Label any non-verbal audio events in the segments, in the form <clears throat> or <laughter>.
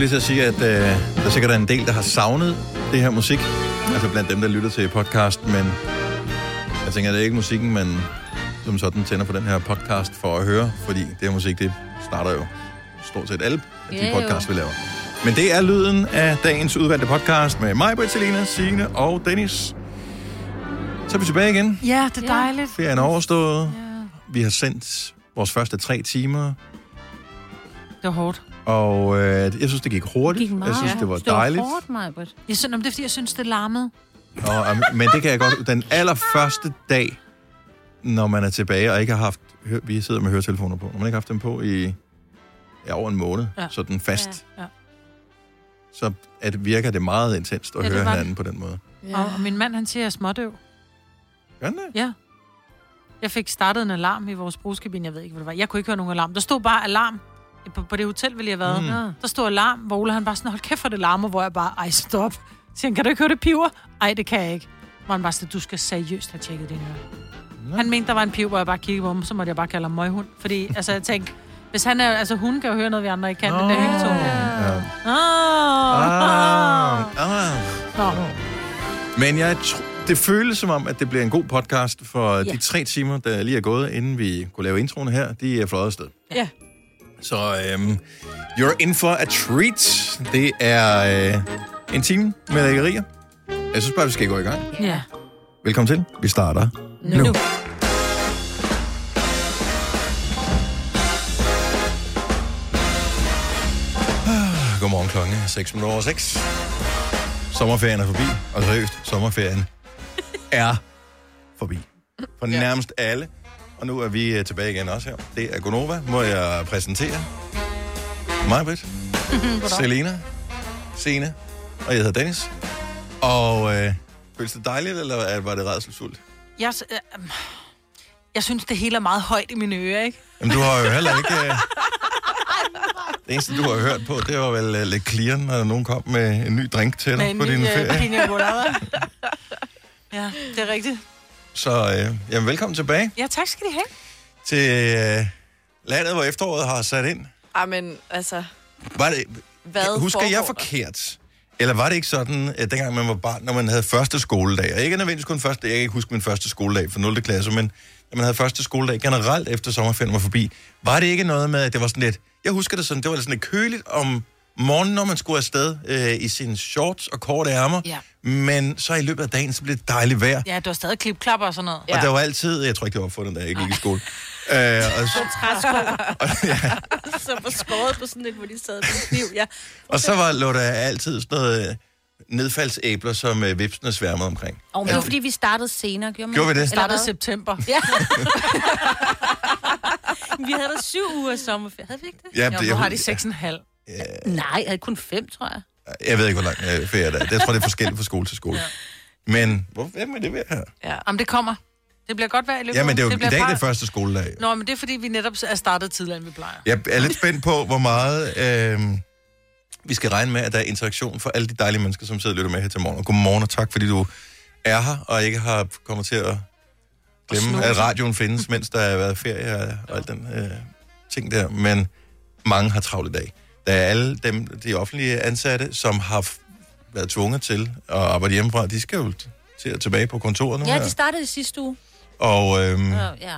skulle lige til at sige, at øh, der sikkert er en del, der har savnet det her musik. Altså blandt dem, der lytter til podcast, men jeg tænker, det er ikke musikken, man som sådan tænder på den her podcast for at høre, fordi det her musik, det starter jo stort set alle af de Ja, jo. podcasts, vi laver. Men det er lyden af dagens udvalgte podcast med mig, Britt, Selina, Signe og Dennis. Så er vi tilbage igen. Ja, det er dejligt. Ferien er overstået. Vi har sendt vores første tre timer, Det var hårdt. Og øh, jeg synes, det gik hurtigt. Gik meget. jeg synes, det var Det var dejligt. hårdt, Majbert. Jeg synes, det er fordi, jeg synes, det larmede. Um, men det kan jeg godt... Den allerførste dag, når man er tilbage og ikke har haft... Vi sidder med høretelefoner på. Når man ikke har haft dem på i ja, over en måned, ja. Ja. sådan fast, Ja. så at virker det meget intenst at Ja, det høre var det. hinanden på den måde. Ja. Og, og min mand, han siger, at jeg er smådøv. Gør den det? Ja. Jeg fik startet en alarm i vores brugskabine. Jeg ved ikke, hvad det var. Jeg kunne ikke høre nogen alarm. Der stod bare alarm. På, på det hotel ville jeg have været. Mm. Der stod alarm, hvor Ole han bare sådan, hold kæft for det larmer, hvor jeg bare, ej stop. Så siger han, kan du ikke høre det piver? Ej, det kan jeg ikke. Hvor han bare sådan, du skal seriøst have tjekket dine ører. Han mente, der var en piv, hvor jeg bare kiggede på ham, så måtte jeg bare kalde ham møghund. Fordi, altså, jeg tænkte, hvis han er, altså hun kan jo høre noget, vi andre ikke kan, den der hyggetone. Ja. Ah. Ah. Nå. Men jeg tr- det føles som om, at det bliver en god podcast, for ja. Ja. de tre timer, der lige er gået, inden vi kunne lave introen her, de er fløjet afsted. Ja. Så øhm, you're in for a treat. Det er øh, en time med lækkerier. Jeg synes bare, vi skal gå i gang. Ja. Velkommen til. Vi starter nu. Nu. nu. Godmorgen klokken er 6 minutter over 6. Sommerferien er forbi, og seriøst, sommerferien <laughs> er forbi. For nærmest alle. Og nu er vi øh, tilbage igen også her. Det er Gonova. Må jeg præsentere mig, Britt, <laughs> Selena, Sene, og jeg hedder Dennis. Og øh, føles det dejligt, eller er- var det redselsfuldt? Jeg, øh, øh, jeg synes, det hele er meget højt i mine ører, ikke? Jamen, du har jo heller ikke... Øh... <laughs> Det eneste, du har hørt på, det var vel uh, lidt clearen, når nogen kom med en ny drink til dig Med en på ny din øh, ferie. pina colada. <laughs> Ja, det er rigtigt. Så øh, jamen, velkommen tilbage Ja, tak skal de have. til øh, landet, hvor efteråret har sat ind. Jamen, altså, Var det, hvad husker jeg forkert? Eller var det ikke sådan, at dengang man var barn, når man havde første skoledag, og ikke nødvendigvis kun første, jeg kan ikke huske min første skoledag for 0. klasse, men når man havde første skoledag generelt efter sommerferien var forbi, var det ikke noget med, at det var sådan lidt, jeg husker det sådan, det var sådan lidt køligt om morgenen, når man skulle afsted øh, i sine shorts og korte ærmer, Ja. men så i løbet af dagen, så blev det dejligt vejr, Ja, du har stadig klipklapper og sådan noget. ja. og der var altid, jeg tror ikke, det var opfundet, da jeg ikke gik i skole. Øh, og, <laughs> så- <laughs> og, ja, <laughs> Så var skåret på sådan et, hvor de sad med en kniv. Ja. og så var, lå der altid sådan noget øh, nedfaldsæbler, som øh, vipsene sværmede omkring. Og det var, fordi vi startede senere, gjorde man Gjorde vi det? Eller Startede hvad? september. Ja. vi havde da syv uger sommerferie. Havde vi ikke det? Ja, Jo, det- nu jeg- har de seks og en halv. Nej, jeg havde kun fem, tror jeg. Jeg ved ikke, hvor lang øh, ferie det er. Jeg tror, det er forskelligt fra skole til skole. Ja. Men hvor, hvem er det ved her? Ja. Om det kommer. Det bliver godt vejr i løbet Jamen, det er jo i bliver dag bare- det første skoledag. Nå, men det er fordi, vi netop er startet tidligere, end vi plejer. Jeg er lidt spændt på, hvor meget øh, vi skal regne med, at der er interaktion for alle de dejlige mennesker, som sidder og lytter med her til morgen. Og godmorgen, og tak fordi du er her, og ikke har kommet til at glemme, at radioen findes, mens der har været ferie og, og alt den øh, ting der. Men mange har travlt i dag. Der er alle dem, de offentlige ansatte, som har været tvunget til at arbejde hjemmefra. De skal jo til at tilbage på kontoret nu Ja, her. de startede i sidste uge. Og øhm, Ja, ja.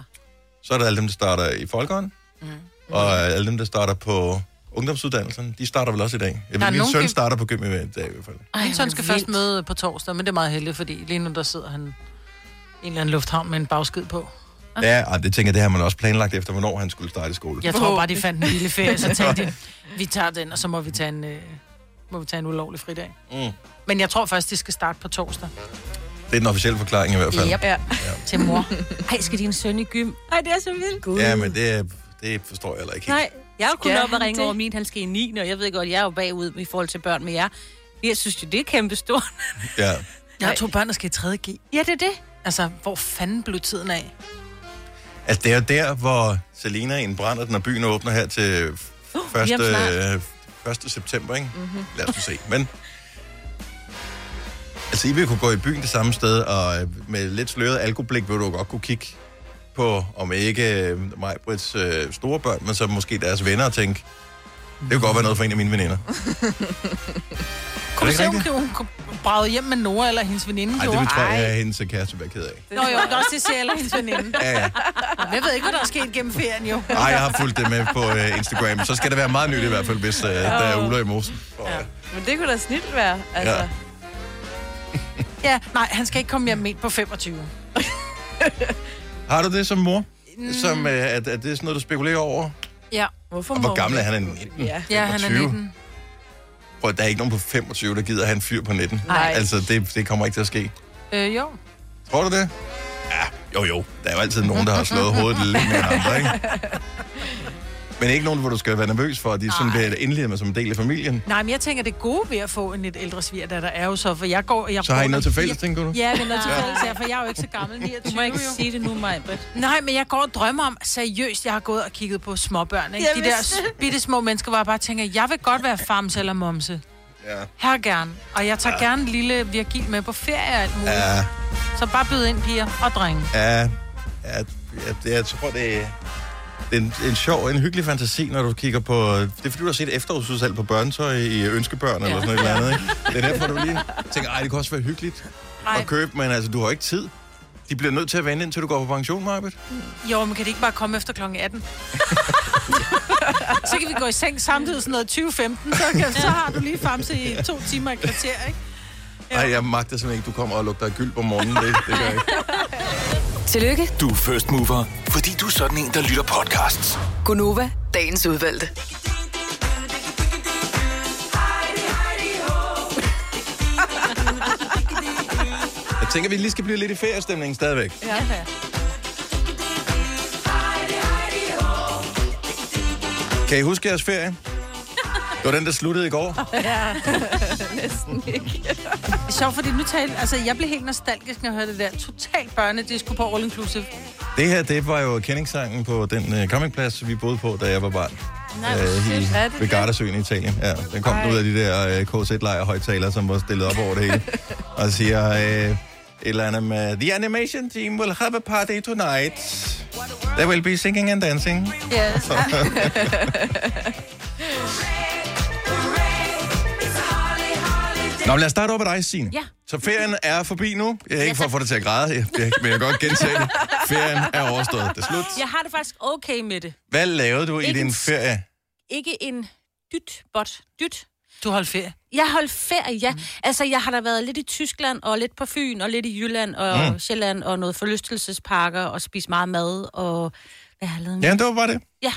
så er der alle dem, der starter i Folkeånden, mm. og alle dem, der starter på ungdomsuddannelsen. De starter vel også i dag. Jeg Der er ved, min nogen søn gym- starter på gym i dag i hvert fald. Ej, Min søn skal vildt. først møde på torsdag, men det er meget heldigt, fordi lige nu der sidder han i en eller anden lufthavn med en bagskid på. Ja, og det tænker jeg, det har man også planlagt efter, hvornår han skulle starte i skole. Jeg tror bare, de fandt en lille ferie, så tænkte de, vi tager den, og så må vi tage en, øh, må vi tage en ulovlig fridag. Mm. Men jeg tror først, de skal starte på torsdag Det er den officielle forklaring i hvert fald. Yep. Ja. til mor. <laughs> Ej, skal din søn i gym? Ej, det er så vildt. Gud. Ja, men det, er- det forstår jeg heller ikke helt. Nej, jeg jo kun Skal op og ringe det? over min, han skal i 9. Og jeg ved godt, jeg er jo bagud i forhold til børn med jer. Jeg synes jo, det er kæmpe stort. Ja. Jeg har to børn, der skal i 3. G. ja, det er det. Altså, hvor fanden blev tiden af? Altså, det er jo der, hvor Selina indbrænder, når byen åbner her til lige om 1. snart. Øh, 1. september, ikke? Mm-hmm. Lad os se. Men altså, I vil kunne gå i byen det samme sted, og øh, med lidt sløret alkoblik vil du godt kunne kigge på, om ikke øh, mig, Brits øh, store børn, men så måske deres venner og tænke, Det kunne godt være noget for en af mine veninder. <laughs> Kunne du se, hun, hun bragede hjem med Nora eller hendes veninde Nej, det tror jeg, at hendes kæreste bliver ked af. Nå jo, det er også det, siger eller hendes veninde. Ja, ja. Men Jeg ved ikke, hvad der er sket gennem ferien, jo. Ej, jeg har fulgt det med på uh, Instagram. Så skal det være meget nyt i hvert fald, hvis uh, der er uler i mosen. Og, Ja. Men det kunne da snilt være. Altså, Ja. <laughs> Ja, nej, han skal ikke komme hjem med på 25. <laughs> Har du det som mor? Som, uh, at, at det er sådan noget, du spekulerer over? Ja, Hvorfor Og hvor gammel er han? Er 19? Ja. ja han er 25. 19. Prøv, der er ikke nogen på 25, der gider have en fyr på 19. Nej. Altså, det, det kommer ikke til at ske. Øh, jo. Tror du det? Ja, jo jo. Der er jo altid nogen, der har slået hovedet lidt mere end andre, ikke? <laughs> Men ikke nogen, hvor du skal være nervøs for, at de sådan bliver indledet med som en del af familien. Nej, men jeg tænker, det gode ved at få en lidt ældre svigerdatter er jo så, for jeg går... Jeg Så har I noget til fælles, tænker du? Ja, er noget til fælles her, for jeg er jo ikke så gammel, 29 Du må ikke jo. sige det nu, Majbrit. Nej, men jeg går og drømmer om, seriøst, jeg har gået og kigget på småbørn, ikke? Jeg De der bitte små mennesker, hvor jeg bare tænker, jeg vil godt være farms eller momse. Ja. Her gerne. Og jeg tager ja. gerne lille Virgil med på ferie og alt muligt. Ja. Ja, Så bare byd ind, piger og drenge. ja, ja, ja det, jeg tror, det er, en, en sjov, en hyggelig fantasi, når du kigger på... Det er fordi, du har set efterårsudsalg på børnetøj i Ønskebørn, eller sådan noget eller andet, ikke? Det er derfor, du lige tænker, ej, det kan også være hyggeligt Nej. at købe, men altså, du har ikke tid. De bliver nødt til at vente, indtil du går på pension, Marbet. Jo, men kan det ikke bare komme efter kl. 18? <laughs> <laughs> så kan vi gå i seng samtidig sådan noget 2015, så, kan, så har du lige famse i to timer i kvarter, ikke? Nej, jeg magter simpelthen ikke, du kommer og lugter gyld på morgenen. Det, det gør jeg ikke. <laughs> Tillykke, Du er first mover, fordi du er sådan en, der lytter podcasts. Gunova, dagens udvalgte. Jeg tænker, vi lige skal blive lidt i feriestemningen stadigvæk. Ja. Kan I huske jeres ferie? Det var den, der sluttede i går. <laughs> <laughs> Næsten ikke. Det er sjovt, fordi nu talte, altså jeg blev helt nostalgisk, når jeg hørte det der totalt børnedisco på All Inclusive. Det her, det var jo kendingssangen på den uh, campingplads, vi boede på, da jeg var barn. Nej, hvor i. Er det ved? Gardasøen i Italien. Ja, den kom Ej. ud af de der uh, KZ-lejr-højtalere, som var stillet op over det hele. <laughs> Og siger et eller andet med, The animation team will have a party tonight. They will be singing and dancing. Yes. <laughs> Nå, men lad os starte op med dig, Signe. Ja. Så ferien er forbi nu. Jeg er ikke for at få dig til at græde, jeg, jeg, men jeg kan godt gentage det. Ferien er overstået. Det er slut. Jeg har det faktisk okay med det. Hvad lavede du i Ikke din en- ferie? Ikke en dyt, bot, dyt. Du holdt ferie. Jeg holdt ferie, ja. Mm. Altså, jeg har da været lidt i Tyskland, og lidt på Fyn, og lidt i Jylland, og mm. Sjælland, og noget forlystelsesparker, og spist meget mad, og hvad har jeg lavet? Ja, det var det. ja.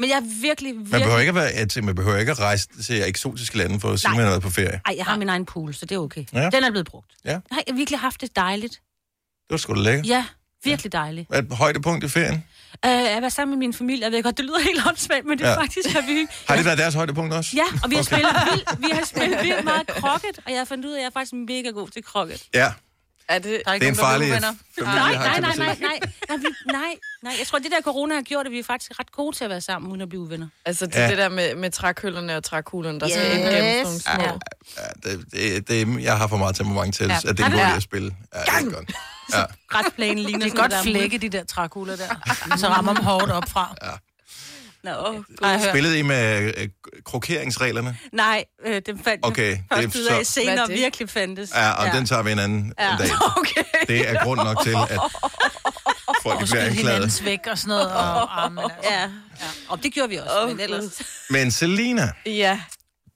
Men jeg er virkelig, virkelig... Man behøver ikke at, være, at, man behøver ikke at rejse til eksotiske lande for at sige, Nej. man har været på ferie. Ej, jeg har min egen pool, så det er okay. Ja. Den er blevet brugt. Ja. Jeg har virkelig haft det dejligt. Det var sgu da lækkert. Ja, virkelig dejligt. Hvad er højdepunkt i ferien? Uh, jeg var sammen med min familie, jeg ved godt, det lyder helt åndssvagt, men det er Ja. faktisk, at vi... Har det været deres højdepunkt også? Ja, og vi har Okay. okay. spillet vildt, vi har <laughs> spillet vildt meget krokket, og jeg har fundet ud af, at jeg er faktisk mega god til krokket. Ja, Er det... Der er det er ikke en farlig bliver uvenner. Nej, nej, nej, nej, nej, nej, vi, nej, nej. Jeg tror, det der corona har gjort, at vi er faktisk ret gode til at være sammen, uden at blive uvenner. Altså, det, Ja. ja. det der med, med trækøllerne og trækuglerne, der skal Yes. ind gennem sådan nogle små... Ja. Ja, det, det, det, jeg har for meget temperament til, Ja. at det er en Ja, god idé at spille. Ja, det er godt. <laughs> Ja. Græsplænen ligner Det er godt flække, de der trækugler der. Så rammer dem hårdt op fra. Nå, hørt. Spillede I med øh, krokeringsreglerne? nej, øh, den fandt Okay, jeg det først ud af så- senere er det? virkelig fandtes. Ja, og ja. den tager vi en anden ja. Ja. dag. <laughs> Okay. Det er grund nok til, at <laughs> folk Og bliver anklaget. hinandens væk og sådan noget. Og, ah, men altså. Ja, ja. og det gjorde vi også, Åh, men ellers... Men Selina, Ja,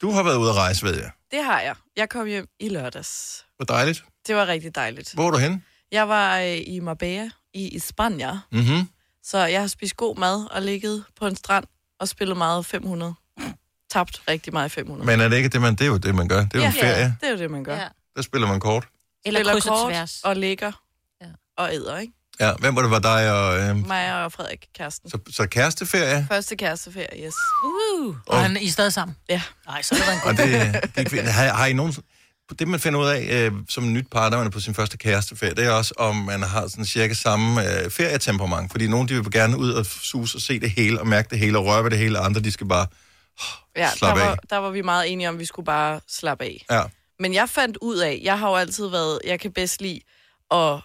du har været ude at rejse, ved jeg. det har jeg. Jeg kom hjem i lørdags. Hvor dejligt. Det var rigtig dejligt. Hvor er du hen? Jeg var øh, i Marbella i Spanien, Mm-hmm. Så jeg har spist god mad og ligget på en strand og spillet meget 500. Tabt rigtig meget 500. Men er det ikke det, man, det er jo det, man gør. Det er jo en ferie. det er jo det, man gør. Ja. Der spiller man kort. Eller Spiller kryds og kort tværs. og ligger Ja. og æder, ikke? Ja, hvem var det, var dig og... Øh, Mig og Frederik, kæresten. så, så kæresteferie, Første kæresteferie, yes. Uh. Og han, I er stadig sammen? Ja. Nej, så er det en god og det, det fint. har, har I nogen... Det, man finder ud af øh, som nyt par, når man er på sin første kæresteferie, det er også, om man har sådan cirka samme øh, ferietemperament. Fordi nogle, de vil gerne ud og sus og se det hele, og mærke det hele, og røre ved det hele, og andre, de skal bare... Ja, der Slap af. var, der var vi meget enige om, at vi skulle bare slappe af. Ja, Men jeg fandt ud af, jeg har jo altid været, jeg kan bedst lide at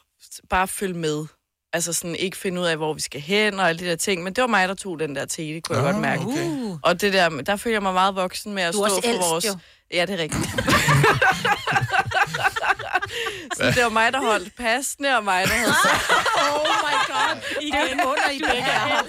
bare følge med. Altså sådan ikke finde ud af, hvor vi skal hen og alle de der ting. Men det var mig, der tog den der tele, kunne jeg Ah, godt mærke. Uh. Og det der, der føler jeg mig meget voksen med at Du stå også for vores... jo. Ja, det er rigtigt. <laughs> så det var mig, der holdt passene, og mig, der havde sagt, Oh my god. Igen under i begge er.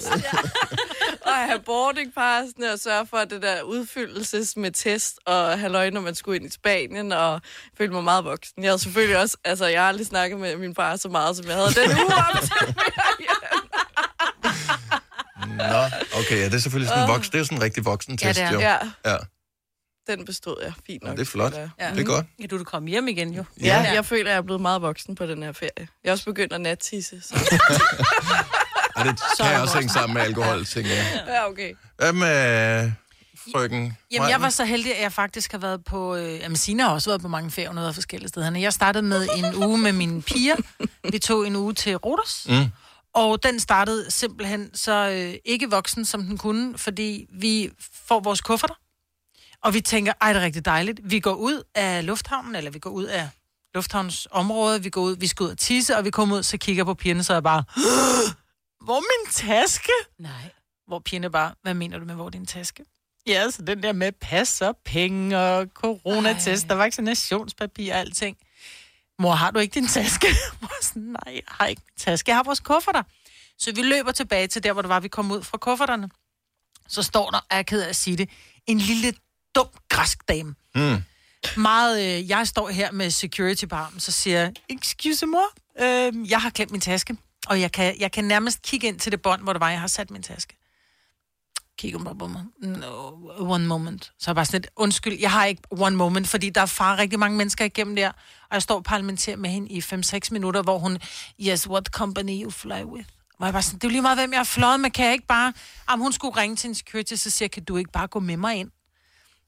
at have boardingpassene og sørge for det der udfyldelses med test og halløj, når man skulle ind i Spanien, og følte mig meget voksen. Jeg havde selvfølgelig også, altså jeg har aldrig snakket med min far så meget, som jeg havde den uge op til. Nå, okay, ja, det er selvfølgelig sådan en voksen, det er sådan en rigtig voksen test, Ja, det er. jo. Ja, Ja, den bestod jeg fint nok. det er flot. jeg. Ja. Det er godt. Ja, du er kommet hjem igen jo. Ja, jeg føler, jeg er blevet meget voksen på den her ferie. Jeg er også begyndt at nattisse. Så. <laughs> Og det kan også hænge sammen med alkohol, tænker jeg. Ja, okay. Hvad med frøken? Jamen, jeg var så heldig, at jeg faktisk har været på... Øh, jamen, Sina har også været på mange ferier, noget forskellige steder. Jeg startede med en uge med mine piger. Vi tog en uge til Rodos. Mm. Og den startede simpelthen så øh, ikke voksen, som den kunne, fordi vi får vores kufferter. Og vi tænker, ej, det er rigtig dejligt. Vi går ud af lufthavnen, eller vi går ud af lufthavnsområdet, vi går ud, vi skal ud og tisse, og vi kommer ud, så kigger på pigerne, så er jeg bare, hvor er min taske? Nej. Hvor pigerne bare, hvad mener du med, hvor er din taske? Ja, så den der med pas og penge og coronatest, der vaccinationspapir og alting. Mor, har du ikke din taske? <laughs> Mor, sådan, nej, jeg har ikke min taske. Jeg har vores kufferter. Så vi løber tilbage til der, hvor det var, vi kom ud fra kufferterne. Så står der, er jeg ked af at sige det, en lille dum græsk dame. Mm. Meget, øh, jeg står her med security på armen, så siger jeg, excuse mor, øh, jeg har glemt min taske. Og jeg kan, jeg kan nærmest kigge ind til det bånd, hvor det var, jeg har sat min taske. Kigger hun bare på mig. No, one moment. Så er jeg bare sådan lidt, undskyld, jeg har ikke one moment, fordi der er far rigtig mange mennesker igennem der, og jeg står og parlamenterer med hende i 5-6 minutter, hvor hun, yes, what company you fly with? Hvor jeg bare sådan, det er jo lige meget, hvem jeg har fløjet med, kan jeg ikke bare... Jamen, hun skulle ringe til en security, så siger jeg, kan du ikke bare gå med mig ind?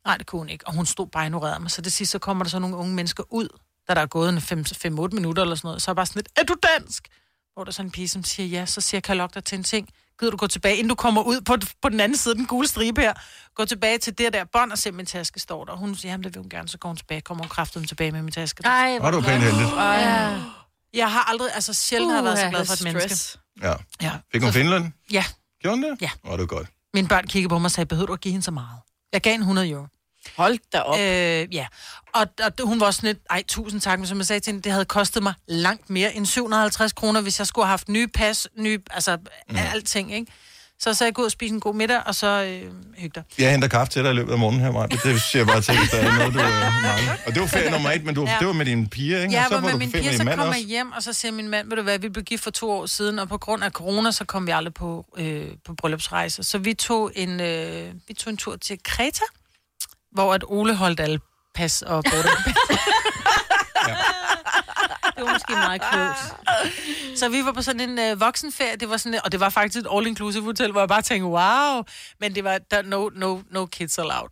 Nej, det kunne hun ikke, og hun stod bare og ignorerede mig. Så det sidste, så kommer der så nogle unge mennesker ud, da der er gået en 5-8 minutter eller sådan noget, så er jeg bare sådan lidt, er du dansk? Hvor der er sådan en pige, som siger ja, så siger jeg, kan jeg lokke dig til en ting? Gider du gå tilbage, inden du kommer ud på, på den anden side af den gule stribe her? Gå tilbage til det der bånd og se, min taske står der. Og hun siger, jamen det vil hun gerne, så går hun tilbage. Kommer hun kraftigt tilbage med min taske. Ej, Var du pænt heldig? Ja. Jeg har aldrig, altså sjældent har jeg været så glad for et menneske. Ja. Ja. Fik hun Finland? Ja, Gjorde hun det? Ja. Åh, det var godt. mine børn kiggede på mig og sagde, behøver du at give hende så meget? Jeg gav hende 100 euro. Hold da op. Øh, ja, og, og hun var også sådan lidt, ej, tusind tak, men som jeg sagde til hende, det havde kostet mig langt mere end 750 kroner, hvis jeg skulle have haft nye pas, nye, altså mm. alting, ikke? Så så jeg gå ud og spise en god middag, og så øh, hygge dig. Jeg henter kaffe til dig i løbet af morgenen her, Maja. Det siger jeg bare til, hvis der er noget, du øh, mangler. Og det var ferie nummer et, men du, Ja. det var med dine piger, ikke? Ja, og så var med min piger, så din kommer jeg hjem, og så siger min mand, ved du hvad, vi blev gift for to år siden, og på grund af corona, så kom vi aldrig på, øh, på bryllupsrejse. Så vi tog, en, øh, vi tog en tur til Kreta, hvor at Ole holdt alle pas og både. <laughs> Det var måske meget klogt. Så vi var på sådan en øh, voksenferie, det var sådan, og det var faktisk et all-inclusive hotel, hvor jeg bare tænkte, wow, men det var der, no, no, no kids allowed.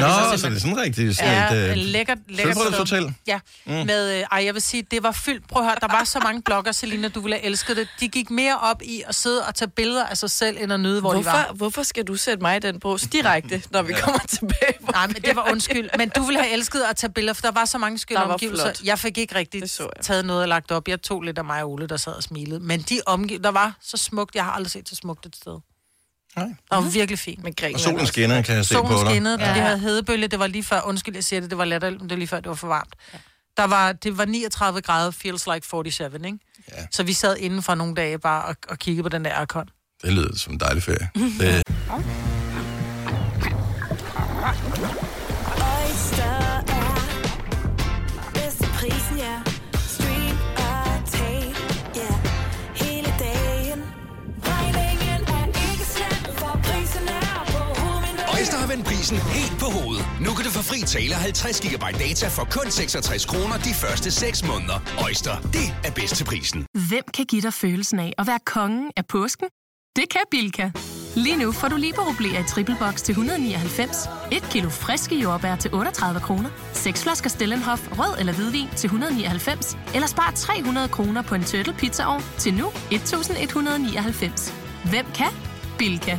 Nå, det var så det simpelthen- er sådan rigtig sådan Ja, et... Øh, lækkert, lækkert sted. Sølvbrødshotel? Ja, mm. med, øh, ej, jeg vil sige, det var fyldt. Prøv at høre, der var så mange blogger, Selina, du ville have elsket det. De gik mere op i at sidde og tage billeder af sig selv, end at nyde, hvor de var. Hvorfor, hvorfor skal du sætte mig i den bås direkte, når vi kommer tilbage? <laughs> Nej, men det var undskyld. Men du ville have elsket at tage billeder, for der var så mange skønne Der var omgivelser. flot. Jeg fik ikke rigtig så taget noget og lagt op. Jeg tog lidt af mig og Ole, der sad og smilede. Men de omgivelser, der var så smukt. Jeg har aldrig set så smukt et sted. Nej. Det var virkelig fint. Med Grækenland Og solen skinner, kan jeg se på Solen dig. skinnede, ja. Ja. de havde hedebølge, det var lige før, undskyld, jeg siger det, det var latterligt, men det var lige før, det var for varmt. Der var, det var 39 grader, feels like 47, ikke? Ja. Så vi sad inden for nogle dage bare og, og kiggede på den der Arkon. Det lyder som en dejlig ferie. Det, Oyster hovedet. Prisen helt på hovedet. Nu kan du få fri tale 50 GB data for kun 66 kroner de første 6 måneder. Øjster, det er bedst til prisen. Hvem kan give dig følelsen af at være kongen af påsken? Det kan Bilka! Lige nu får du liberobleer i triple box til 199, et kilo friske jordbær til 38 kroner, seks flasker Stellenhof rød eller hvidvin til 199, eller spar 300 kroner på en turtle pizzaovn til nu 1199. Hvem kan? Bilka.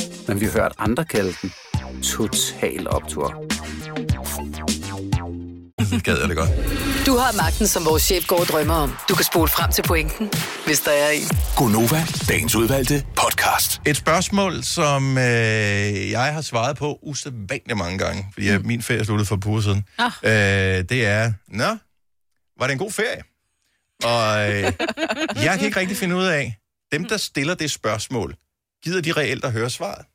men vi har hørt andre kalde den Total Optor. Det <laughs> gad jeg det godt. Du har magten, som vores chef går og drømmer om. Du kan spole frem til pointen, hvis der er en. Gonova, dagens udvalgte podcast. Et spørgsmål, som øh, jeg har svaret på usædvanligt mange gange, fordi mm. min ferie sluttede for et par uger siden. Ah. Øh, det er, nå, var det en god ferie? Og øh, <laughs> jeg kan ikke rigtig finde ud af, dem der stiller det spørgsmål, gider de reelt at høre svaret?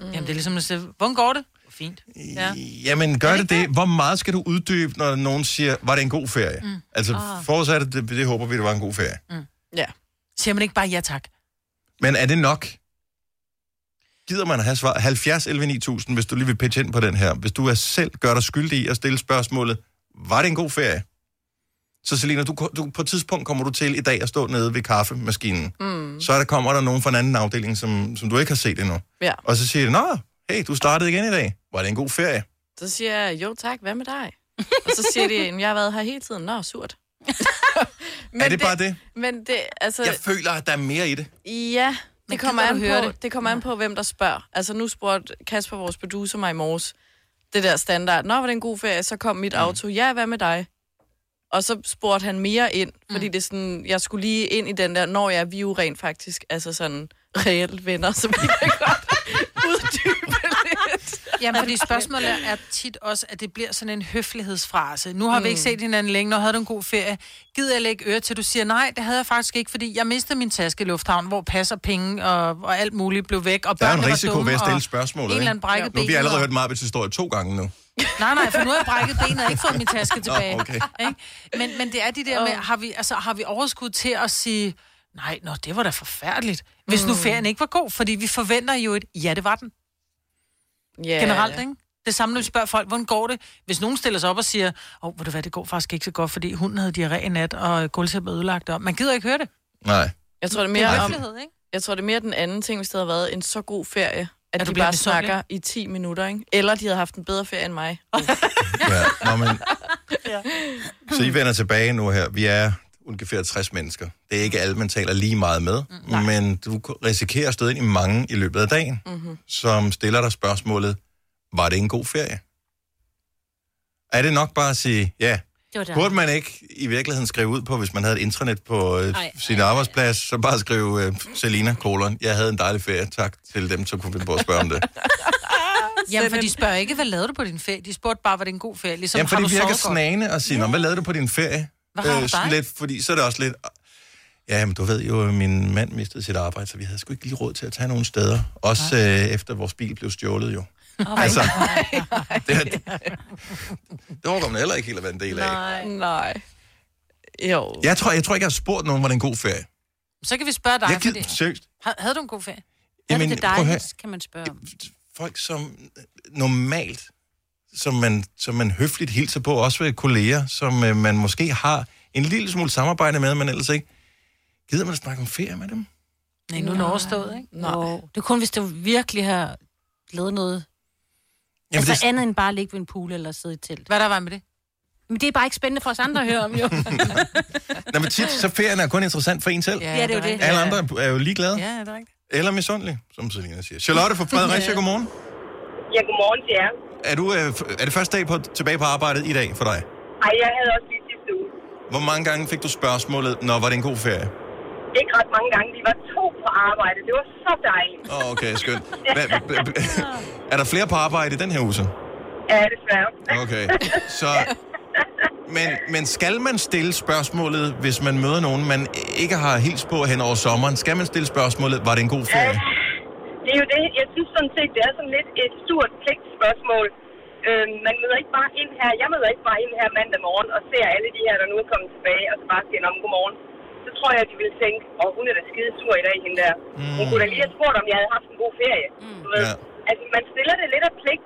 Mm. Jamen, det er ligesom at sige, hvordan går det? Fint. Ja. Jamen, gør det det? Hvor meget skal du uddybe, når nogen siger, var det en god ferie? Mm. Altså, Ah. forudsat, det, det håber vi, det var en god ferie. Mm. Ja. Siger man ikke bare ja tak? Men er det nok? Gider man at have svar? 70 11 9000, hvis du lige vil pitche ind på den her. Hvis du er selv gør dig skyldig i at stille spørgsmålet, var det en god ferie? Så Selina, du, du, på et tidspunkt kommer du til i dag at stå nede ved kaffemaskinen. Mm. Så er der, kommer der nogen fra en anden afdeling, som, som du ikke har set endnu. Ja. Og så siger de, nå, hey, du startede igen i dag. Var det en god ferie? Så siger jeg, jo tak, hvad med dig? <laughs> Og så siger de, jeg har været her hele tiden. Nå, surt. <laughs> er det, bare det? Men det, altså... Jeg føler, at der er mere i det. Ja, Men det kommer, an på, det? det kommer an på, hvem der spørger. Altså, nu spurgte Kasper, vores producer, mig i morges, det der standard. Nå, var det en god ferie? Så kom mit auto. Ja, hvad med dig? Og så spurgte han mere ind, fordi det er sådan, jeg skulle lige ind i den der, når jeg vi er jo rent faktisk, altså sådan reelt venner, så vi kan godt. Jamen, fordi spørgsmålet er tit også, at det bliver sådan en høflighedsfrase. Nu har vi ikke set hinanden længe, og havde du en god ferie. Gider jeg lægge øre til, du siger, nej, det havde jeg faktisk ikke, fordi jeg mistede min taske i lufthavn, hvor passer penge og, og alt muligt blev væk. Og Der er en risiko dumme, ved at stille og spørgsmålet. En eller Nu har vi allerede og- hørt Marbets historie to gange nu. Nej, nej, for nu har jeg brækket benet og ikke fået min taske tilbage. okay. Ikke? Men, men det er de der med, har vi, altså, har vi overskud til at sige, nej, nå, det var da forfærdeligt. Hvis nu Mm. ferien ikke var god, fordi vi forventer jo et, ja, det var den. Ja. Generelt, ikke? Det samme, når vi spørger folk, hvordan går det? Hvis nogen stiller sig op og siger, åh, oh, ved du hvad, det går faktisk ikke så godt, fordi hunden havde diarré i nat, og gulvtæppet ødelagt op. Man gider ikke høre det. Nej. Jeg tror, det er Det er mere om, ikke? jeg tror, det er mere den anden ting, hvis det havde været en så god ferie, at, At de bare snakker i 10 minutter, ikke? Eller de havde haft en bedre ferie end mig. Ja, nå, men... <laughs> Så I vender tilbage nu her. Vi er ungefær 60 mennesker. Det er ikke alle, man taler lige meget med, mm, men du risikerer at støde ind i mange i løbet af dagen, Mm-hmm. som stiller dig spørgsmålet, var det en god ferie? Er det nok bare at sige, ja, der. burde man ikke i virkeligheden skrive ud på, hvis man havde et intranet på øh, Ej. sin arbejdsplads, så bare skrive, øh, Selina, kolon, jeg havde en dejlig ferie, tak til dem, som kunne finde på at spørge om det. <laughs> Jamen, for de spørger ikke, hvad lavede du på din ferie? De spurgte bare, var det en god ferie? Ligesom, Jamen, for du virker snagende at sige, "Nå, hvad lavede du på din ferie? Hvad har du sådan lidt, fordi så er det også lidt... Ja, men du ved jo, min mand mistede sit arbejde, så vi havde sgu ikke lige råd til at tage nogen steder. Også øh, efter vores bil blev stjålet jo. Oh, Altså, det, <laughs> det, det overgår man heller ikke helt at være en del af. Nej. Nej. Jo. Jeg tror, jeg tror ikke, jeg har spurgt nogen, var det en god ferie. Så kan vi spørge dig, Jeg fordi... seriøst, Havde, havde du en god ferie? Jamen, Jamen, det høre. dejligt, kan man spørge om. folk som normalt, som man, som man høfligt hilser på, også ved kolleger, som øh, man måske har en lille smule samarbejde med, men ellers ikke. Gider man at snakke om ferie med dem? Nej, nu er den overstået, ikke? Nej. Det er kun, hvis du virkelig har lavet noget. Jamen, altså det- det... andet end bare at ligge ved en pool eller sidde i telt. Hvad der var med det? Men det er bare ikke spændende for os andre at høre om, jo. <laughs> Nå, men tit, så ferien er kun interessant for en selv. Ja, det er jo det. Alle andre er jo ligeglade. Ja, det er rigtigt. Eller misundelige, som Selina siger. Charlotte fra Fredericia, godmorgen. Ja, godmorgen til jer. Er, du, øh, er det første dag på, tilbage på arbejdet i dag for dig? Ej, jeg havde også lige sidste uge. Hvor mange gange fik du spørgsmålet, når var det en god ferie? Ikke ret mange gange. Vi var to på arbejde. Det var så dejligt. Åh, oh, okay, skønt. <laughs> Hva, er der flere på arbejde i den her uge så? Ja, desværre. Okay, <laughs> så... Men, men skal man stille spørgsmålet, hvis man møder nogen, man ikke har hils på hen over sommeren? Skal man stille spørgsmålet, var det en god ferie? Det er jo det. Jeg synes sådan set, det er sådan lidt et stort pligtspørgsmål. Øhm, man møder ikke bare ind her. Jeg møder ikke bare ind her mandag morgen og ser alle de her, der nu er kommet tilbage, og så bare siger om godmorgen. Så tror jeg, at de vil tænke, åh, oh, hun er da skide sur i dag, hende der. Mm. Hun kunne da lige have spurgt, om jeg havde haft en god ferie. Mm. Du ved. Ja. Altså, man stiller det lidt af pligt,